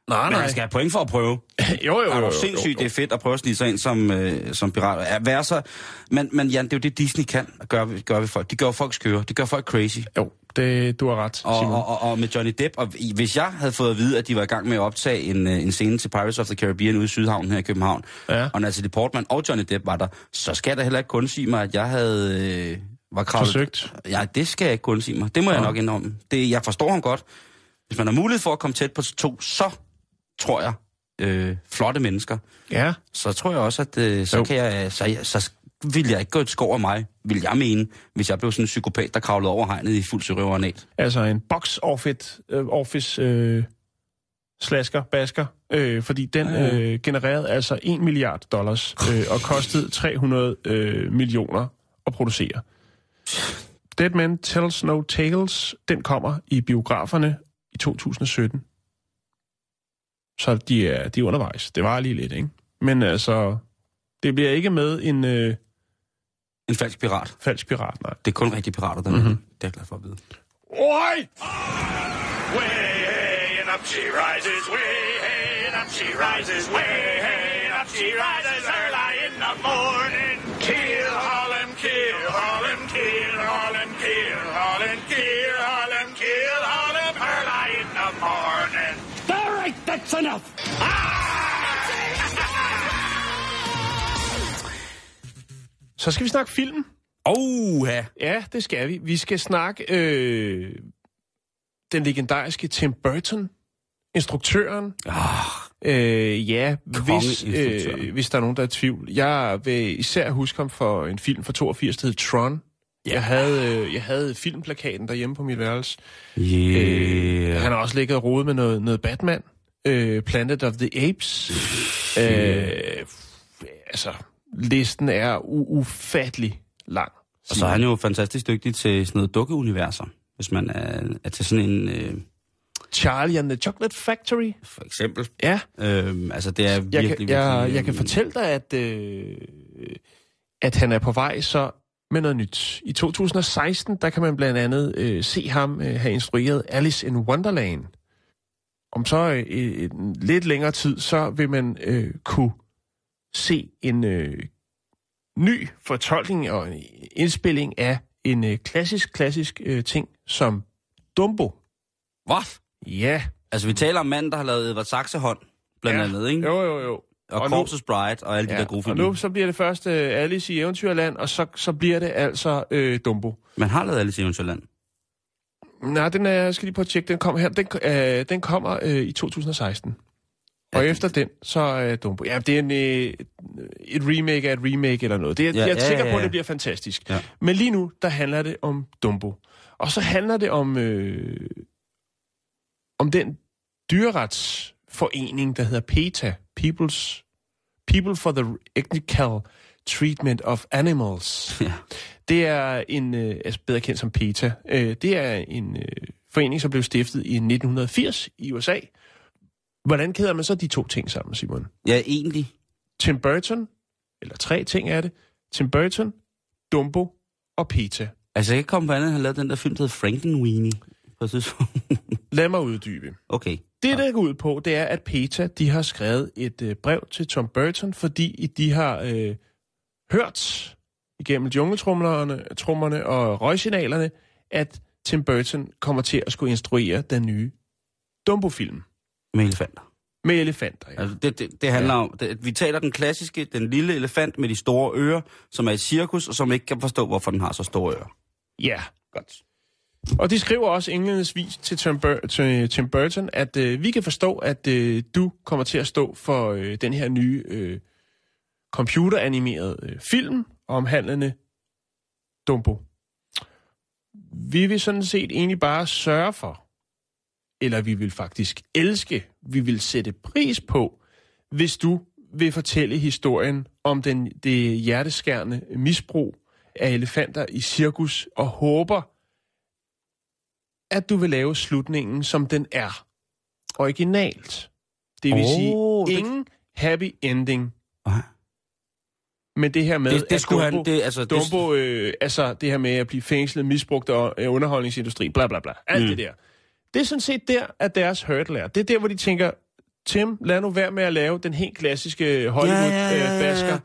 Nej, Men nej. han skal have point for at prøve. jo, jo, Er jo, du jo, sindssygt, jo, det er fedt at prøve at snige sig ind som, øh, som pirat. Ja, være så, men, men Jan, det er jo det, Disney kan gøre, gør ved folk. De gør folk skøre. De gør folk crazy. Jo, det, du har ret, Og, Simon. og, og, og med Johnny Depp, og hvis jeg havde fået at vide, at de var i gang med at optage en, øh, en scene til Pirates of the Caribbean ude i Sydhavn her i København, Ja. og Natalie Portman og Johnny Depp var der, så skal da heller ikke kun sige mig, at jeg havde... Øh, var kravlet. Forsøgt. Ja, det skal jeg ikke kun sige mig. Det må ja. jeg nok indrømme. Det, jeg forstår ham godt. Hvis man har mulighed for at komme tæt på to, så tror jeg, øh, flotte mennesker, Ja, så tror jeg også, at øh, så, Jo. kan jeg, så, så vil jeg ikke gå et skov af mig, vil jeg mene, hvis jeg blev sådan en psykopat, der kravlede over hegnet i fuld sørøvernat. altså en box office, øh, office øh, slasker, basker, øh, fordi den øh, genererede altså 1 milliard dollars øh, og kostede 300 øh, millioner at producere. Dead Man Tells No Tales, den kommer i biograferne i 2017. Så de er, de er undervejs. Det var lige lidt, ikke? Men altså, det bliver ikke med en øh, En falsk pirat. falsk pirat, nej. Det er kun rigtige pirater, der Mhm. mm-hmm. Det er jeg glad for at vide. Oj! Way hey, and up she rises, way hey, and up she rises, way hey, and up she rises early in the morning. Kill, and kill, and kill, and kill, and kill, and kill, and early in the morning. All right, that's enough. Så skal vi snakke film. Oh, ja. Ja, det skal vi. Vi skal snakke øh, den legendariske Tim Burton, instruktøren. Ah, Øh, ja, hvis, øh, hvis der er nogen, der er i tvivl. Jeg vil især huske ham for en film fra 82, der hed Tron. Jeg havde, øh, jeg havde filmplakaten derhjemme på mit værelse. yeah. Han har også ligget og rodet med noget, noget Batman. Øh, Planet of the Apes. Øh, altså, listen er ufattelig lang. Og så er han jo fantastisk dygtig til sådan noget dukkeuniverser. Hvis man er, er til sådan en, øh, Charlie and the Chocolate Factory. for eksempel. Ja, Øhm, altså, det er jeg virkelig, kan, virkelig... jeg, jeg kan fortælle dig, at, øh, at han er på vej så med noget nyt. I 2016, der kan man blandt andet øh, se ham øh, have instrueret Alice in Wonderland. Om så øh, en lidt længere tid, så vil man øh, kunne se en øh, ny fortolkning og en indspilling af en øh, klassisk, klassisk øh, ting som Dumbo. Hvad? Ja. Altså, vi taler om manden, der har lavet Edvard Saxehånd, blandt Ja. andet, ikke? Jo, jo, jo. Og, Og nu- Corpses Bride og alle de der gode og film. nu så bliver det først øh, Alice i Eventyrland, og så, så bliver det altså øh, Dumbo. Man har lavet Alice i Eventyrland. Nej, den er, jeg skal lige på at tjekke, den kom her. Den, øh, den kommer øh, i 2016. Og Ja, efter den, så er øh, Dumbo. Ja, det er en, øh, et remake af et remake eller noget. Det er, Ja, ja, jeg er ja, sikker ja, på, at ja. det bliver fantastisk. Ja. Men lige nu, der handler det om Dumbo. Og så handler det om, øh, om den dyreretsforening, der hedder PETA, People's, People for the Ethical Treatment of Animals. Ja. Det er en, øh, altså bedre kendt som PETA, øh, det er en øh, forening, som blev stiftet i 1980 i USA. Hvordan kæder man så de to ting sammen, Simon? Ja, egentlig. Tim Burton, eller tre ting er det, Tim Burton, Dumbo og PETA. Altså, jeg kan ikke komme på andet, han lavede den der film, der hedder Frankenweenie. På. Lad mig uddybe. okay. Det, der går ud på, det er, at PETA de har skrevet et øh, brev til Tom Burton, fordi de har øh, hørt igennem jungletrummerne trummerne og røgsignalerne, at Tim Burton kommer til at skulle instruere den nye Dumbo-film Med elefanter. med elefanter. Ja. Altså, det, det, det handler ja. om, det, vi taler den klassiske, den lille elefant med de store ører, som er i cirkus, og som ikke kan forstå, hvorfor den har så store ører. ja, godt. Og de skriver også indledningsvis til Tim, Bur- til Tim Burton, at øh, vi kan forstå, at øh, du kommer til at stå for øh, den her nye øh, computeranimerede øh, film omhandlende Dumbo. Vi vil sådan set egentlig bare sørge for, eller vi vil faktisk elske, vi vil sætte pris på, hvis du vil fortælle historien om den, det hjerteskærende misbrug af elefanter i cirkus, og håber, at du vil lave slutningen, som den er. Originalt. Det vil oh, sige, det- ingen happy ending. Men det her med, Det, det at skulle Dumbo, han, det, altså, det, Dumbo øh, altså det her med at blive fængslet, misbrugt af øh, underholdningsindustrien, bla bla bla, alt mm. det der. Det er sådan set der, at deres hurdle er. Det er der, hvor de tænker, Tim, lad nu være med at lave den helt klassiske Hollywood-basker, Ja, ja, ja, ja, ja. øh,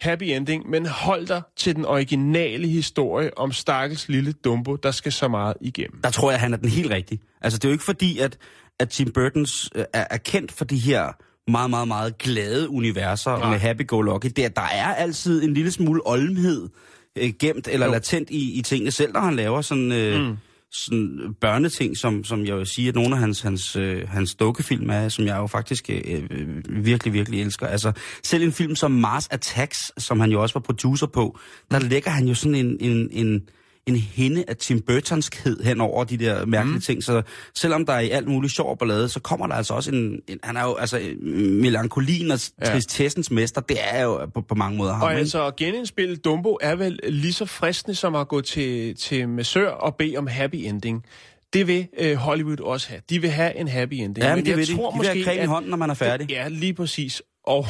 happy ending, men hold dig til den originale historie om stakkels lille Dumbo, der skal så meget igennem. der tror jeg, han er den helt rigtige. Altså, det er jo ikke fordi, at, at Tim Burtons øh, er, kendt for de her meget, meget, meget glade universer. Nej. med happy-go-lucky. Der, der er altid en lille smule olmhed øh, gemt eller jo. latent i, i tingene, selv når han laver sådan, øh, mm sådan børneting, som, som jeg vil sige, at nogle af hans, hans, øh, hans dukkefilm er, som jeg jo faktisk øh, øh, virkelig, virkelig elsker. Altså, selv en film som Mars Attacks, som han jo også var producer på, der lægger han jo sådan en, en, en, en hende af Tim Burtonskhed hen over de der mærkelige mm. ting. Så selvom der er i alt muligt sjov og ballade, så kommer der altså også en... en han er jo altså melankolien og Ja. tristessens mester. Det er jo på, på mange måder ham. Og ikke? altså at genindspille Dumbo er vel lige så fristende som at gå til, til massør og bede om happy ending. Det vil øh, Hollywood også have. De vil have en happy ending. Ja, men Men det jeg vil de. tror De vil have måske, creme i at- hånden, når man er færdig. Ja, lige præcis. Og,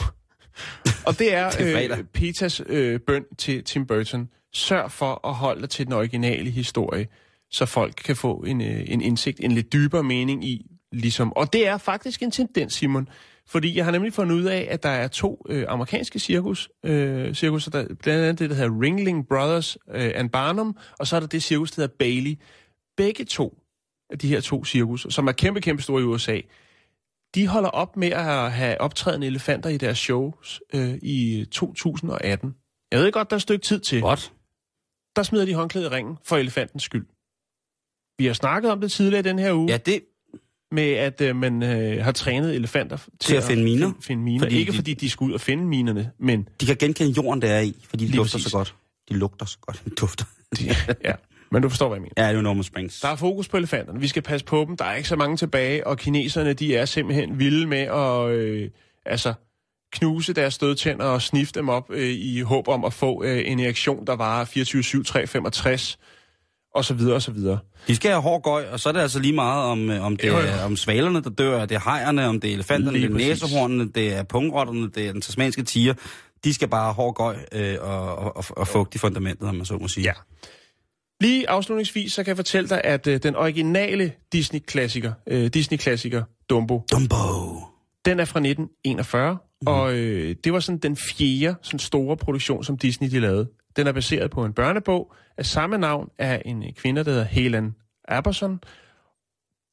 og det er, Det er øh, Peters øh, bøn til Tim Burton. Sørg for at holde dig til den originale historie, så folk kan få en, øh, en indsigt, en lidt dybere mening i, ligesom. Og det er faktisk en tendens, Simon, fordi jeg har nemlig fundet ud af, at der er to øh, amerikanske cirkus, øh, cirkus der, blandt andet det, der hedder Ringling Brothers øh, and Barnum, og så er der det cirkus, der hedder Bailey. Begge to af de her to cirkus, som er kæmpe, kæmpe store i USA, de holder op med at have optrædende elefanter i deres shows øh, i øh, 2018. Jeg ved godt, der er et stykke tid til. What? Der smider de håndklædet i ringen for elefantens skyld. Vi har snakket om det tidligere den her uge, Ja, det... med at øh, man øh, har trænet elefanter til, Til at finde miner. Finde, finde miner. Fordi ikke de- fordi de skal ud og finde minerne, men De kan genkende jorden, der er i, fordi de Lige lugter præcis. så godt. De lugter så godt. De dufter. de, ja, men du forstår, hvad jeg mener. Ja, det er jo Norman Springs. Der er fokus på elefanterne. Vi skal passe på dem. Der er ikke så mange tilbage, og kineserne, de er simpelthen vilde med at øh, altså, knuse deres stødtænder og snifte dem op øh, i håb om at få øh, en reaktion, der varer 24-7, 365 og så videre, og så videre. De skal have hård gøj, og så er det altså lige meget om, øh, om det Jo, jo. er om svalerne, der dør, det er hejerne, om det er elefanterne, Lige det er præcis. næsehornene, det er pungrotterne, det er den tasmanske tiger. De skal bare have hård gøj øh, og, og, og, og fugt i fundamentet, om man så må sige. Ja. Lige afslutningsvis, så kan jeg fortælle dig, at øh, den originale Disney-klassiker, øh, Disney-klassiker Dumbo, Dumbo. den er fra 1941, mm. og øh, det var sådan den fjerde sådan store produktion, som Disney de lavede. Den er baseret på en børnebog af samme navn af en øh, kvinde, der hedder Helen Aberson.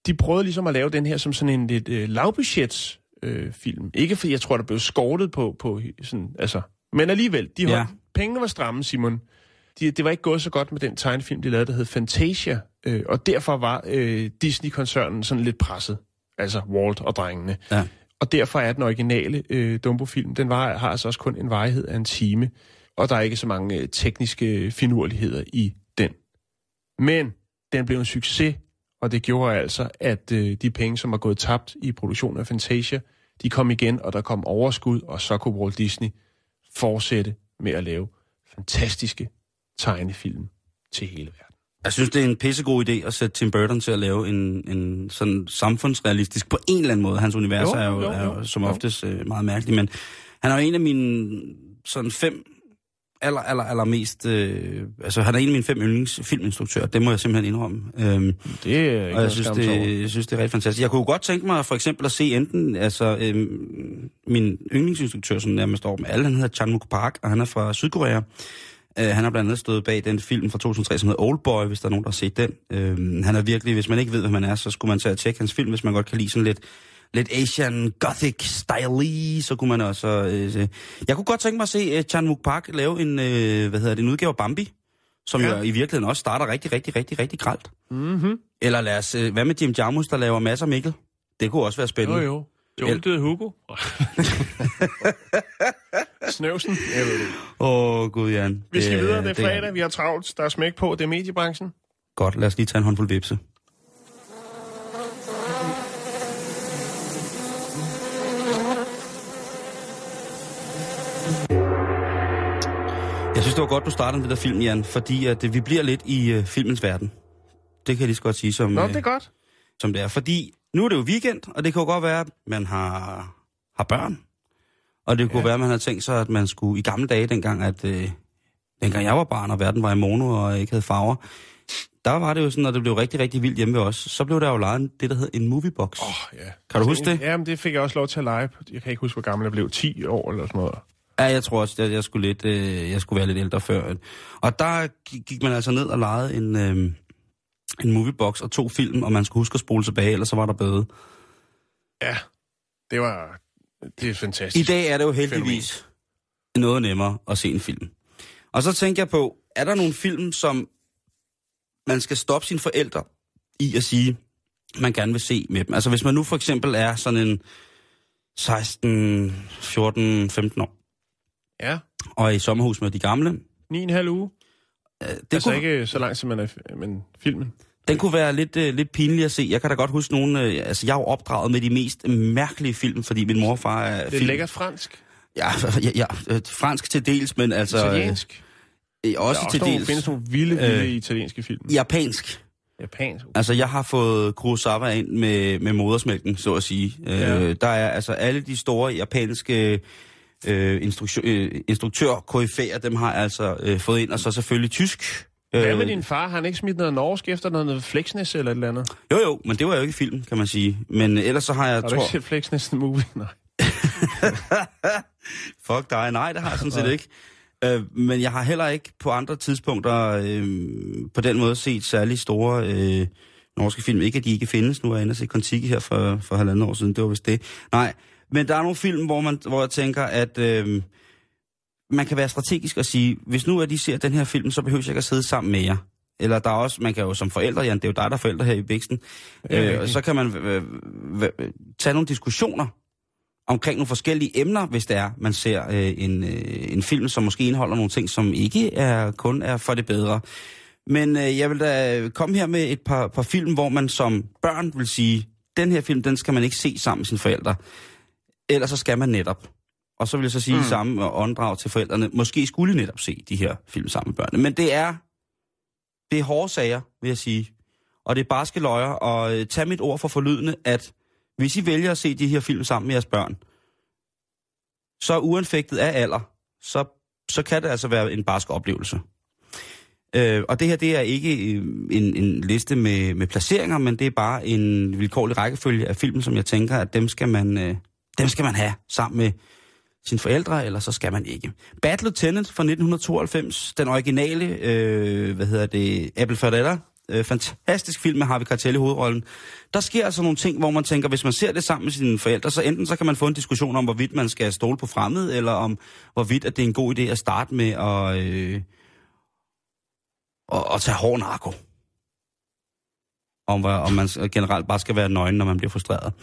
De prøvede ligesom at lave den her som sådan en lidt øh, lavbudgets øh, film. Ikke fordi jeg tror, der blev skortet på, på sådan, altså, men alligevel, de holdt, Ja. ja. pengene var stramme, Simon. De, det var ikke gået så godt med den tegnefilm, de lavede, der hed Fantasia, øh, og derfor var øh, Disney-koncernen sådan lidt presset. Altså Walt og drengene. Ja. Og derfor er den originale øh, Dumbo-film, den var, har altså også kun en varighed af en time, og der er ikke så mange øh, tekniske finurligheder i den. Men den blev en succes, og det gjorde altså, at øh, de penge, som var gået tabt i produktionen af Fantasia, de kom igen, og der kom overskud, og så kunne Walt Disney fortsætte med at lave fantastiske tegnefilm til hele verden. Jeg synes, det er en pissegod idé at sætte Tim Burton til at lave en, en sådan samfundsrealistisk på en eller anden måde. Hans univers Jo, er, jo, jo, er jo jo. som Jo. oftest øh, meget mærkelig, men han er jo en af mine sådan fem aller, aller, aller mest... Øh, altså, han er en af mine fem yndlingsfilminstruktører. Det må jeg simpelthen indrømme. Øhm, Det er ikke og jeg synes, det, jeg synes, det er rigtig fantastisk. Jeg kunne godt tænke mig for eksempel at se enten, altså øhm, min yndlingsinstruktør, som nærmest står med alle, han hedder Chan Park, og han er fra Sydkorea. Uh, han har blandt andet stået bag den film fra 2003, som hedder Oldboy, hvis der er nogen, der har set den. Uh, han er virkelig, hvis man ikke ved, hvad man er, så skulle man tage og tjekke hans film, hvis man godt kan lide sådan lidt, lidt Asian Gothic style så kunne man også... Se. jeg kunne godt tænke mig at se uh, Chan Wook Park lave en, uh, hvad hedder det, en udgave af Bambi, som Ja. jo i virkeligheden også starter rigtig, rigtig, rigtig, rigtig gralt. Mm-hmm. Eller lad os, øh, hvad med Jim Jarmus, der laver masser af Mikkel? Det kunne også være Jo, spændende. jo. Joltede Hugo. Snøvsen. Jeg ved det. Åh, oh, gud Jan. Vi skal videre, det er fredag, vi har travlt, der er smæk på, det er mediebranchen. Godt, lad os lige tage en håndfuld vipse. Jeg synes, det var godt, du startede med det der film, Jan, fordi at, øh, vi bliver lidt i øh, filmens verden. Det kan jeg lige så godt sige, som, Nå, øh, det er godt. som det er. Fordi nu er det jo weekend, og det kan jo godt være, at man har, har børn. Og det kunne Ja. være, at man havde tænkt sig, at man skulle i gamle dage, dengang, at, øh, dengang jeg var barn, og verden var i mono og ikke havde farver, der var det jo sådan, at det blev rigtig, rigtig vildt hjemme ved os. Så blev der jo lejet det, der hed en moviebox. Åh, oh, ja. Kan du huske det? Jamen, det fik jeg også lov til at lege. Jeg kan ikke huske, hvor gammel jeg blev. 10 år eller sådan noget. Ja, jeg tror også, at jeg skulle, lidt, øh, jeg skulle være lidt ældre før. Og der gik gik man altså ned og lejede en, øh, en moviebox og to film, og man skulle huske at spole tilbage, ellers så var der bøde. Ja, det var... Det er fantastisk. I dag er det jo heldigvis noget nemmere at se en film. Og så tænker jeg på, er der nogle film, som man skal stoppe sine forældre i at sige, man gerne vil se med dem? Altså hvis man nu for eksempel er sådan en 16, 14, 15 år, Ja, og er i sommerhus med de gamle, 9,5 uge. øh, Det altså kunne, ikke så langt, som man er, men filmen. Den kunne være lidt, øh, lidt pinlig at se. Jeg kan da godt huske nogle, øh, altså jeg er jo opdraget med de mest mærkelige film, fordi min mor og far er Det er film. lækkert fransk. Ja, ja, ja, øh, fransk til dels, men altså... Italiensk. Øh, også Der til også nogle, dels. findes nogle vilde, vilde Øh, italienske film. Japansk. Japansk. Altså, jeg har fået Kurosawa ind med, med modersmælken, så at sige. Ja. Øh, der er altså alle de store japanske øh, instruktør, øh, instruktør dem har altså øh, fået ind, og så selvfølgelig tysk. Hvad med din far? Har han ikke smidt noget norsk efter noget Flexness eller et eller andet? Jo, jo, men det var jo ikke film, kan man sige. Men øh, ellers så har jeg... Har du tror... ikke set Flexness movie? Nej. Fuck dig. Nej, det har jeg sådan set ikke. Øh, men jeg har heller ikke på andre tidspunkter øh, på den måde set særlig store øh, norske film. Ikke at de ikke findes. Nu er jeg inde og se Kontiki her for, for halvandet år siden. Det var vist det. Nej, men der er nogle film, hvor, man, hvor jeg tænker, at øh, man kan være strategisk og sige, hvis nu at de ser den her film, så behøver jeg ikke at sidde sammen med jer. Eller der er også, man kan jo som forældre, Jan, det er jo dig, der er forældre her i Bæksten, Ja, øh, så kan man øh, øh, øh, tage nogle diskussioner omkring nogle forskellige emner, hvis det er, man ser øh, en, øh, en film, som måske indeholder nogle ting, som ikke er kun er for det bedre. Men øh, jeg vil da komme her med et par, par film, hvor man som børn vil sige, den her film, den skal man ikke se sammen med sine forældre. Ellers så skal man netop. Og så vil jeg så sige mm. samme åndedrag til forældrene. Måske skulle netop se de her film sammen med børnene. Men det er, det er hårde sager, vil jeg sige. Og det er barske løjer. Og øh, tag mit ord for forlydende, at hvis I vælger at se de her film sammen med jeres børn, så uanfægtet af alder, så, så kan det altså være en barsk oplevelse. Øh, og det her, det er ikke øh, en, en liste med, med placeringer, men det er bare en vilkårlig rækkefølge af film, som jeg tænker, at dem skal man, øh, dem skal man have sammen med sine forældre, eller så skal man ikke. Bad Lieutenant fra 1992, den originale, øh, hvad hedder det, Apple Ferrella, øh, fantastisk film med Harvey Keitel i hovedrollen. Der sker altså nogle ting, hvor man tænker, hvis man ser det sammen med sine forældre, så enten så kan man få en diskussion om, hvorvidt man skal stole på fremmed, eller om hvorvidt at det er en god idé at starte med at, øh, at, at tage hård narko. Om, om man generelt bare skal være nøgen, når man bliver frustreret.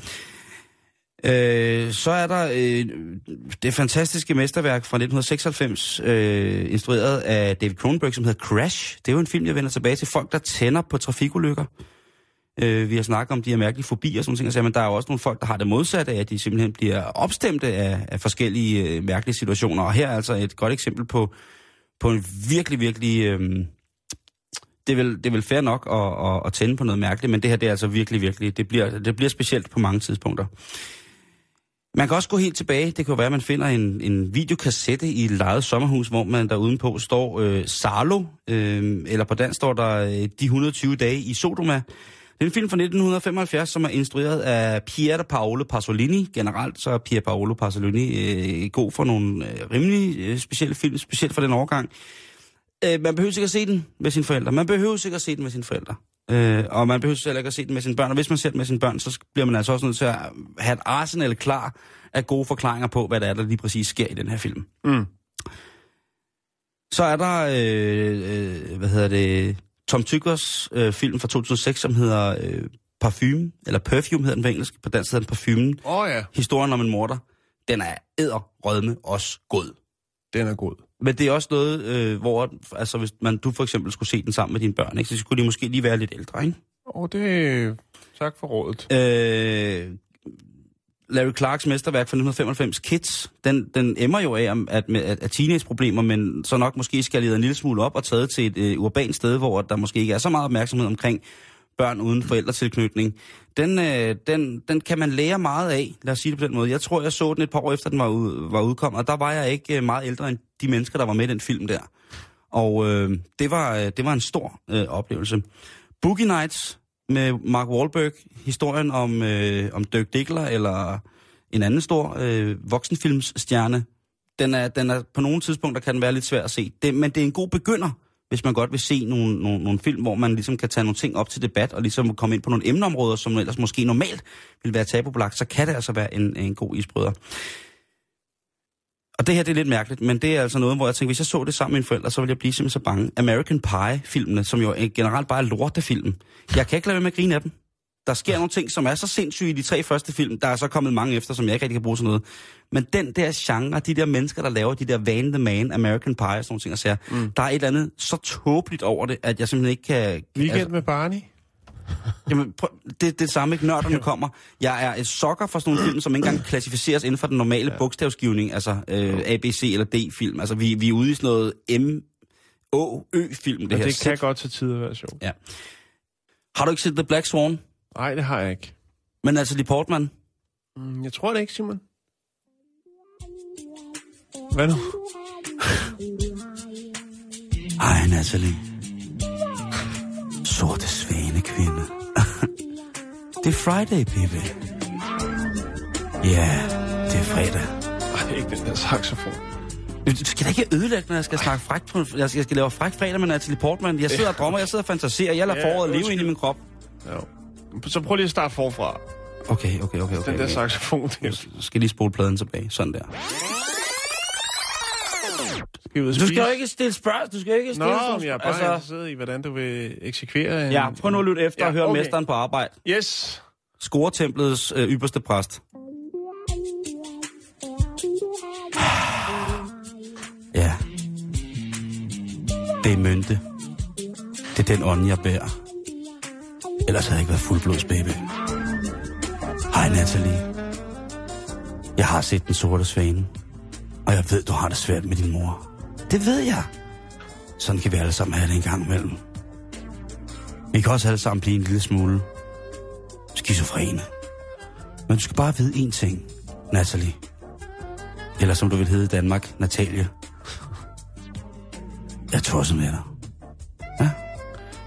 Øh, så er der øh, det fantastiske mesterværk fra 1996, øh, instrueret af David Cronenberg, som hedder Crash. Det er jo en film, jeg vender tilbage til. Folk, der tænder på trafikulykker. Øh, vi har snakket om de her mærkelige fobier og sådan ting, men der er jo også nogle folk, der har det modsatte af, at de simpelthen bliver opstemte af, af forskellige øh, mærkelige situationer. Og her er altså et godt eksempel på, på en virkelig, virkelig... Øh, det er, vel, det er vel fair nok at, at, at tænde på noget mærkeligt, men det her det er altså virkelig, virkelig, det bliver, det bliver specielt på mange tidspunkter. Man kan også gå helt tilbage. Det kan jo være, at man finder en, en videokassette i et lejet sommerhus, hvor man der udenpå står øh, Salo, øh, eller på dansk står der øh, De 120 dage i Sodoma. Det er en film fra 1975, som er instrueret af Pier Paolo Pasolini. Generelt så er Pier Paolo Pasolini øh, god for nogle øh, rimelig øh, specielle film, specielt for den overgang. Øh, man behøver ikke at se den med sine forældre. Man behøver ikke at se den med sine forældre. Øh, og man behøver heller ikke at se den med sine børn. Og hvis man ser den med sine børn, så bliver man altså også nødt til at have et arsenal klar af gode forklaringer på, hvad det er, der lige præcis sker i den her film. Mm. Så er der, øh, øh, hvad hedder det, Tom Tyggers øh, film fra 2006, som hedder øh, Parfume, eller Perfume hedder den på engelsk, på dansk hedder den Parfumen. Åh oh, ja, Historien om en morder, den er æderrødme også god. Den er god. Men det er også noget, øh, hvor altså, hvis man, du for eksempel skulle se den sammen med dine børn, ikke, så skulle de måske lige være lidt ældre, ikke? Åh, oh, det... Tak for rådet. Øh, Larry Clarks mesterværk fra 1995, Kids, den, den emmer jo af at, at, at teenageproblemer, men så nok måske skaleret en lille smule op og taget til et øh, urbant sted, hvor der måske ikke er så meget opmærksomhed omkring børn uden forældretilknytning. Den, øh, den, den kan man lære meget af, lad os sige det på den måde. Jeg tror, jeg så den et par år efter, den var, ud, var udkommet, og der var jeg ikke øh, meget ældre end de mennesker, der var med i den film der. Og øh, det, var, øh, det var en stor øh, oplevelse. Boogie Nights med Mark Wahlberg, historien om, øh, om Dirk Diggler, eller en anden stor øh, voksenfilmsstjerne, den er, den er på nogle tidspunkter kan den være lidt svær at se. Det, men det er en god begynder, hvis man godt vil se nogle, nogle, nogle film, hvor man ligesom kan tage nogle ting op til debat, og ligesom komme ind på nogle emneområder, som ellers måske normalt vil være tabubelagt, så kan det altså være en, en god isbryder. Og det her det er lidt mærkeligt, men det er altså noget, hvor jeg tænker, hvis jeg så det sammen med mine forældre, så ville jeg blive simpelthen så bange. American Pie-filmene, som jo er generelt bare er lortefilm. Jeg kan ikke lade være med at grine af dem. Der sker nogle ting, som er så sindssyge i de tre første film. Der er så kommet mange efter, som jeg ikke rigtig kan bruge sådan noget. Men den der genre, de der mennesker, der laver de der Van the Man, American Pie og sådan nogle ting, og siger, mm. der er et eller andet så tåbeligt over det, at jeg simpelthen ikke kan... Weekend med Barney? Jamen, prøv, det, det er det samme, ikke? Nørderne kommer. Jeg er et sokker for sådan nogle film, som ikke engang klassificeres inden for den normale ja. bogstavsgivning, altså øh, ABC eller D-film. Altså, vi, vi er ude i sådan noget M, O, Ø-film, det Det, her. det kan sæt. godt til tider være sjovt. Ja. Har du ikke set The Black Swan? Nej, det har jeg ikke. Men altså Lee Portman? Mm, jeg tror det ikke, Simon. Hvad nu? Ej, Natalie. Sorte svane kvinde. det er Friday, baby. Ja, det er fredag. Ej, ikke den der saxofon. Du skal da ikke ødelægge, når jeg skal snakke frækt på, jeg skal, jeg skal lave frækt fredag med Natalie Portman. Jeg sidder og drømmer, jeg sidder og fantaserer, jeg lader ja, foråret leve ind i min krop. Jo. Så prøv lige at starte forfra. Okay, okay, okay, okay. Den der okay. saxofon, Jeg skal lige spole pladen tilbage, sådan der. skal Du skal jo ikke stille spørgsmål, du skal jo ikke Nå, stille men jeg er bare altså... interesseret i, hvordan du vil eksekvere en... Ja, prøv nu at lytte efter Ja, og høre okay. mesteren på arbejde. Yes. Scoretemplets øh, ypperste præst. Ja. Det er mynte. Det er den ånd, jeg bærer. Ellers havde jeg ikke været fuldblods, baby. Hej, Natalie. Jeg har set den sorte svane. Og jeg ved, du har det svært med din mor. Det ved jeg. Sådan kan vi alle sammen have det en gang imellem. Vi kan også alle sammen blive en lille smule skizofrene. Men du skal bare vide én ting, Natalie. Eller som du vil hedde i Danmark, Natalie. Jeg tror så med dig. Ja?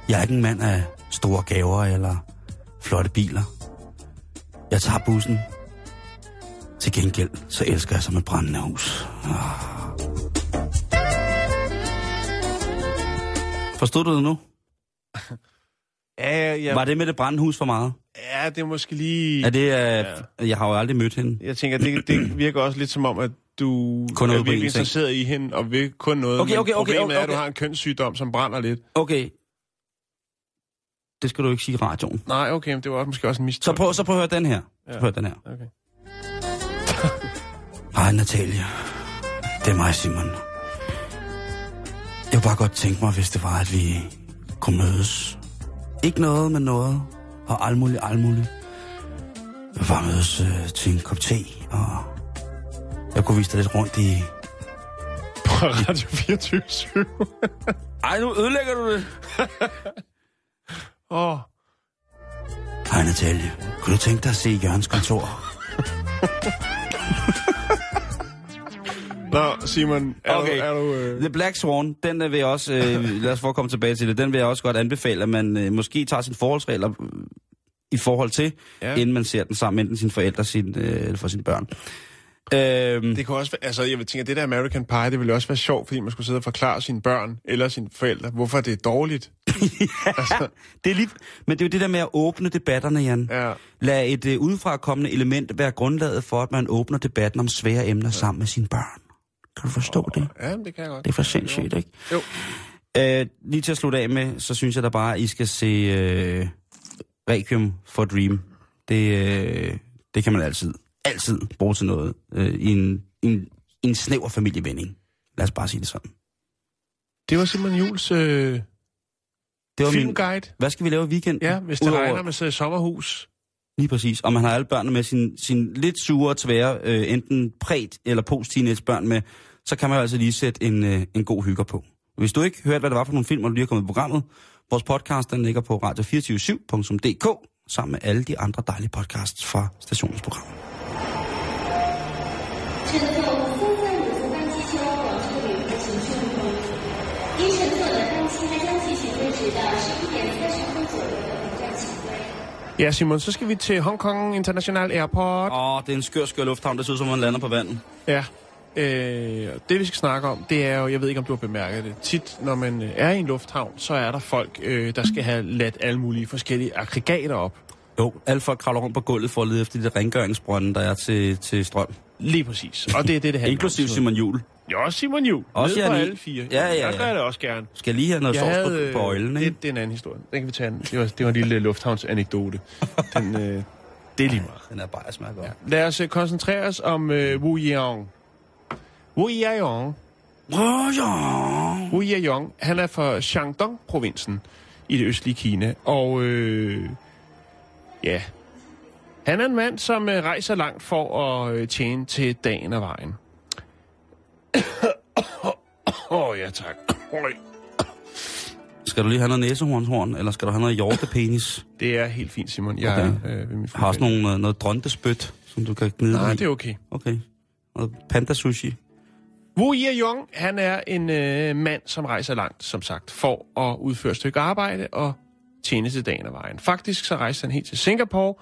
Jeg er ikke en mand af store gaver eller flotte biler. Jeg tager bussen. Til gengæld, så elsker jeg som et brændende hus. Ah. Forstod du det nu? Ja, ja, Var det med det brændende hus for meget? ja, det er måske lige... Er det, uh, jeg har jo aldrig mødt hende. Jeg tænker, det, det virker også lidt som om, at du Kun er virkelig interesseret i hende, og vil kun noget. Okay, men okay, okay, problemet okay, er, at du okay. har en kønssygdom, som brænder lidt. Okay. Det skal du ikke sige i radioen. Nej, okay, men det var også, måske også en Så mistolkning. prøv, så prøv at høre den her. Så Ja. prøv at høre den her. Okay. Hej Natalia. Det er mig, Simon. Jeg kunne bare godt tænke mig, hvis det var, at vi kunne mødes. Ikke noget, men noget. Og alt muligt, alt muligt. Jeg vil bare mødes øh, til en kop te, og jeg kunne vise dig lidt rundt i... På Radio 24 Ej, nu ødelægger du det. Åh, Hej Natalia. Kunne du tænke dig at se Jørgens kontor? Nå, Simon, er Okay. du... Er du øh... The Black Swan, den øh, vil jeg også, øh, lad os få komme tilbage til det, den vil jeg også godt anbefale, at man øh, måske tager sine forholdsregler øh, i forhold til, Ja. inden man ser den sammen med enten sine forældre sin, øh, eller for sine børn. Øhm, Det kunne også være, altså jeg vil tænke, at det der American Pie, det ville også være sjovt, fordi man skulle sidde og forklare sine børn eller sine forældre, hvorfor det er dårligt. altså, det er lige, men det er jo det der med at åbne debatterne, Jan. ja. Lad et øh, udefrakommende element være grundlaget for, at man åbner debatten om svære emner ja. sammen med sine børn. Kan du forstå det? ja, det kan jeg godt. Det er for sindssygt, ikke? Jo. Øh, lige til at slutte af med, så synes jeg da bare, at I skal se øh, Requiem for Dream. Det, øh, det kan man altid, altid bruge til noget øh, i, en, en, en snæver familievending. Lad os bare sige det sådan. Det var Simon Jules øh, Det var min, filmguide. hvad skal vi lave i weekend? Ja, hvis det Udover- regner med i sommerhus. Lige præcis. Og man har alle børnene med sin, sin lidt sure, tvære, øh, enten præt eller post børn med, så kan man jo altså lige sætte en, øh, en god hygger på. Hvis du ikke hørte, hvad det var for nogle film, og du lige er kommet i programmet, vores podcast den ligger på radio247.dk sammen med alle de andre dejlige podcasts fra stationens program. 乘坐松赞鲁族班机前往广州的旅客请注意，您乘坐的班机还将继续推迟到十一点三十分左右的本站起飞。 Ja, Simon, så skal vi til Hong Kong International Airport. Åh, oh, det er en skør, skør lufthavn. Det ser ud som, om man lander på vandet. Ja. Øh, det vi skal snakke om, det er jo, jeg ved ikke om du har bemærket det, tit når man øh, er i en lufthavn, så er der folk, øh, der skal have ladt alle mulige forskellige aggregater op. Jo, alle folk kravler rundt på gulvet for at lede efter de der rengøringsbrønde, der er til, til strøm. Lige præcis. Og det er det, det handler Inklusiv om. Simon Jul. Ja, også Simon Juhl. Også Ned på alle fire. Ja, ja, Jeg ja. gør det også gerne. Skal jeg lige have noget Jeg sovs havde, på, på øjlen, ikke? det, det er en anden historie. Den kan vi tage. Det var, det var en lille lufthavnsanekdote. Den, øh, det er lige meget. Den er bare, jeg smager godt. Ja. Lad os øh, koncentrere os om øh, Wu Yeong. Wu Yeong. Oh, ja. Wu Yeong, han er fra Shandong-provinsen i det østlige Kina. Og øh, ja, han er en mand, som øh, rejser langt for at øh, tjene til dagen og vejen. Åh, oh, ja tak. Skal du lige have noget næsehornshorn, eller skal du have noget hjortepenis? Det er helt fint, Simon. Jeg Okay. er øh, ved min har også nogle, noget, noget drontespyt, som du kan gnide Nej, i. det er okay. Okay. Noget panda sushi. Wu Yeong, han er en øh, mand, som rejser langt, som sagt, for at udføre et stykke arbejde og tjene til dagen og vejen. Faktisk så rejste han helt til Singapore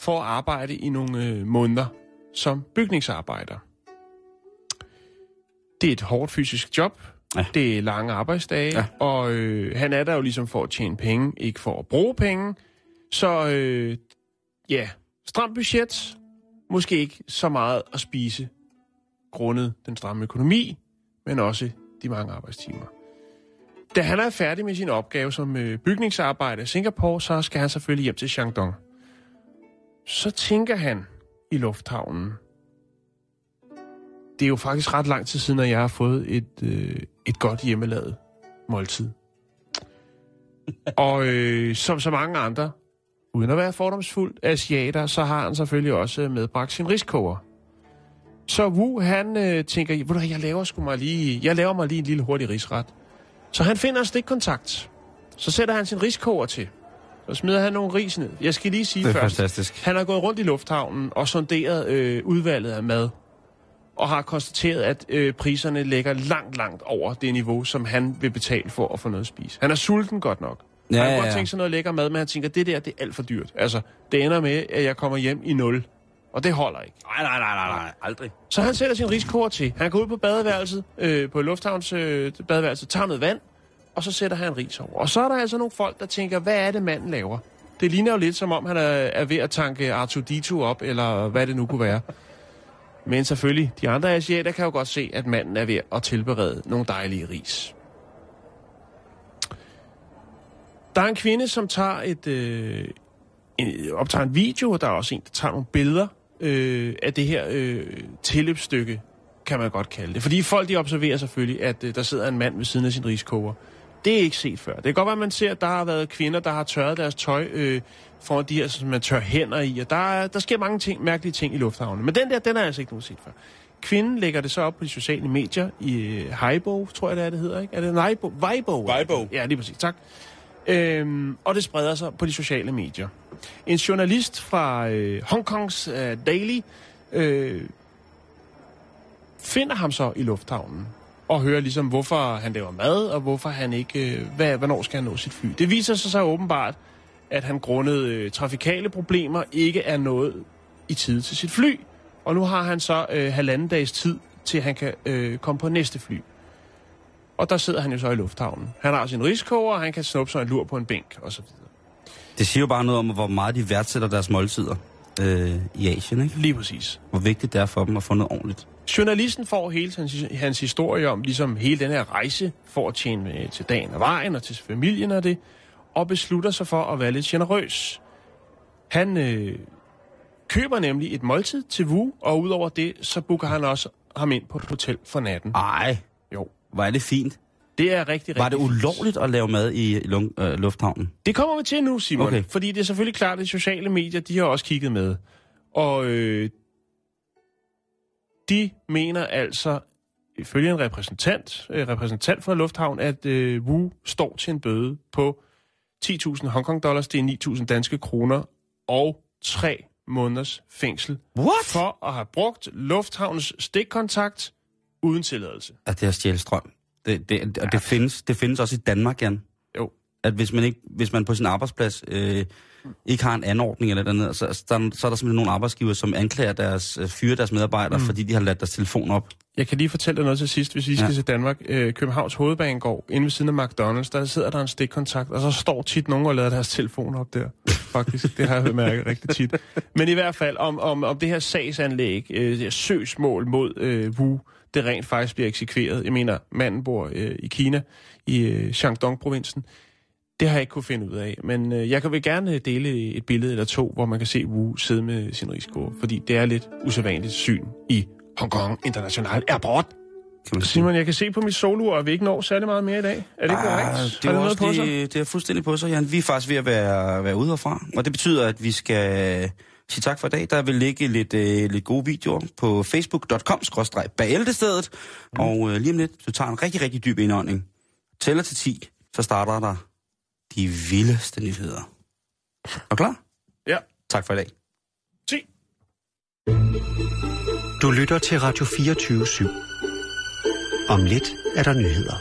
for at arbejde i nogle øh, måneder som bygningsarbejder. Det er et hårdt fysisk job. Ja. Det er lange arbejdsdage, ja. og øh, han er der jo ligesom for at tjene penge, ikke for at bruge penge. Så øh, ja, stramt budget, måske ikke så meget at spise, grundet den stramme økonomi, men også de mange arbejdstimer. Da han er færdig med sin opgave som øh, bygningsarbejder i Singapore, så skal han selvfølgelig hjem til Shandong. Så tænker han i lufthavnen, det er jo faktisk ret lang tid siden, at jeg har fået et, øh, et godt hjemmelavet måltid. Og øh, som så mange andre, uden at være fordomsfuld asiater, så har han selvfølgelig også medbragt sin riskoger. Så Wu, han øh, tænker, ved du jeg laver, sgu mig lige, jeg laver mig lige en lille hurtig risret. Så han finder en stikkontakt. Så sætter han sin riskoger til. Så smider han nogle ris ned. Jeg skal lige sige Det er først. fantastisk. Han har gået rundt i lufthavnen og sonderet øh, udvalget af mad. Og har konstateret, at øh, priserne ligger langt, langt over det niveau, som han vil betale for at få noget at spise. Han er sulten godt nok. Ja, han ja, godt ja. tænke sig noget lækker mad, men han tænker, det der, det er alt for dyrt. Altså, det ender med, at jeg kommer hjem i nul. Og det holder ikke. Nej, nej, nej, nej, nej, aldrig. Så han sætter sin riskoger til. Han går ud på badeværelset, øh, på lufthavns øh, badeværelse, tager noget vand, og så sætter han ris over. Og så er der altså nogle folk, der tænker, hvad er det, manden laver? Det ligner jo lidt, som om han er, er ved at tanke R2-D2 op, eller hvad det nu kunne være. Men selvfølgelig, de andre asiater kan jo godt se, at manden er ved at tilberede nogle dejlige ris. Der er en kvinde, som tager et, øh, en, optager en video, og der er også en, der tager nogle billeder øh, af det her øh, tilløbsstykke, kan man godt kalde det. Fordi folk de observerer selvfølgelig, at øh, der sidder en mand ved siden af sin riskoger. Det er ikke set før. Det kan godt være, at man ser, at der har været kvinder, der har tørret deres tøj øh, foran de her, som man tør hænder i. Og der, er- der sker mange ting, mærkelige ting i lufthavnen. Men den der, den er altså ikke nogen set før. Kvinden lægger det så op på de sociale medier i øh, Heibo, tror jeg det er, det hedder, ikke? Er det Weibo? Weibo. Weibo. Ja, lige præcis. Tak. Øhm, og det spreder sig på de sociale medier. En journalist fra øh, Hongkongs øh, Daily øh, finder ham så i lufthavnen og hører ligesom, hvorfor han laver mad, og hvorfor han ikke, øh, hvad, hvornår skal han nå sit fly. Det viser sig så åbenbart, at han grundet øh, trafikale problemer ikke er nået i tide til sit fly. Og nu har han så øh, halvanden dags tid, til han kan øh, komme på næste fly. Og der sidder han jo så i lufthavnen. Han har sin riskoger, og han kan snuppe sig en lur på en bænk, og så videre. Det siger jo bare noget om, hvor meget de værdsætter deres måltider øh, i Asien, ikke? Lige præcis. Hvor vigtigt det er for dem at få noget ordentligt. Journalisten får hele hans, hans historie om ligesom hele den her rejse for at tjene med til dagen og vejen og til familien og det, og beslutter sig for at være lidt generøs. Han øh, køber nemlig et måltid til Wu, og udover det, så booker han også ham ind på et hotel for natten. Ej, Jo. Hvor er det fint. Det er rigtig, rigtig Var det ulovligt at lave mad i lung, øh, lufthavnen? Det kommer vi til nu, Simon. Okay. Fordi det er selvfølgelig klart, at de sociale medier, de har også kigget med. Og øh, de mener altså, ifølge en repræsentant, øh, repræsentant fra Lufthavn, at øh, Wu står til en bøde på 10.000 Hongkong dollars, det er 9.000 danske kroner, og tre måneders fængsel What? for at have brugt Lufthavns stikkontakt uden tilladelse. At det er stjæle strøm. Det, det, og det, findes, det findes også i Danmark, Jan. Jo. At hvis man, ikke, hvis man på sin arbejdsplads øh, ikke har en anordning eller andet, så, så, der, så er der simpelthen nogle arbejdsgiver, som anklager deres, øh, fyre deres medarbejdere, mm. fordi de har ladt deres telefon op. Jeg kan lige fortælle dig noget til sidst, hvis vi skal Ja. ja. til Danmark. Øh, Københavns Hovedbanegård, inde ved siden af McDonald's, der sidder der en stikkontakt, og så står tit nogen og lader deres telefon op der. Faktisk, det har jeg bemærket rigtig tit. Men i hvert fald, om, om, om det her sagsanlæg, øh, det her søgsmål mod øh, Wu, det rent faktisk bliver eksekveret. Jeg mener, manden bor øh, i Kina, i øh, Shandong-provinsen. Det har jeg ikke kunne finde ud af, men øh, jeg kan vel gerne dele et billede eller to, hvor man kan se Wu sidde med sin rigsgård, fordi det er lidt usædvanligt syn i Hong Kong International Airport. Kan. Simon, jeg kan se på mit solur, at vi ikke når særlig meget mere i dag. Er det ikke korrekt? Ah, Har det, er også på sig? det, det er fuldstændig på sig, Jan. Vi er faktisk ved at være, være ude herfra, og det betyder, at vi skal sige tak for i dag. Der vil ligge lidt, øh, lidt gode videoer på facebook.com bæltestedet, Mm. og øh, lige om lidt, du tager en rigtig, rigtig dyb indånding, tæller til 10, så starter der de vildeste nyheder. Er du klar? Ja. Tak for i dag. 10. Du lytter til Radio 24 /7. Om lidt er der nyheder.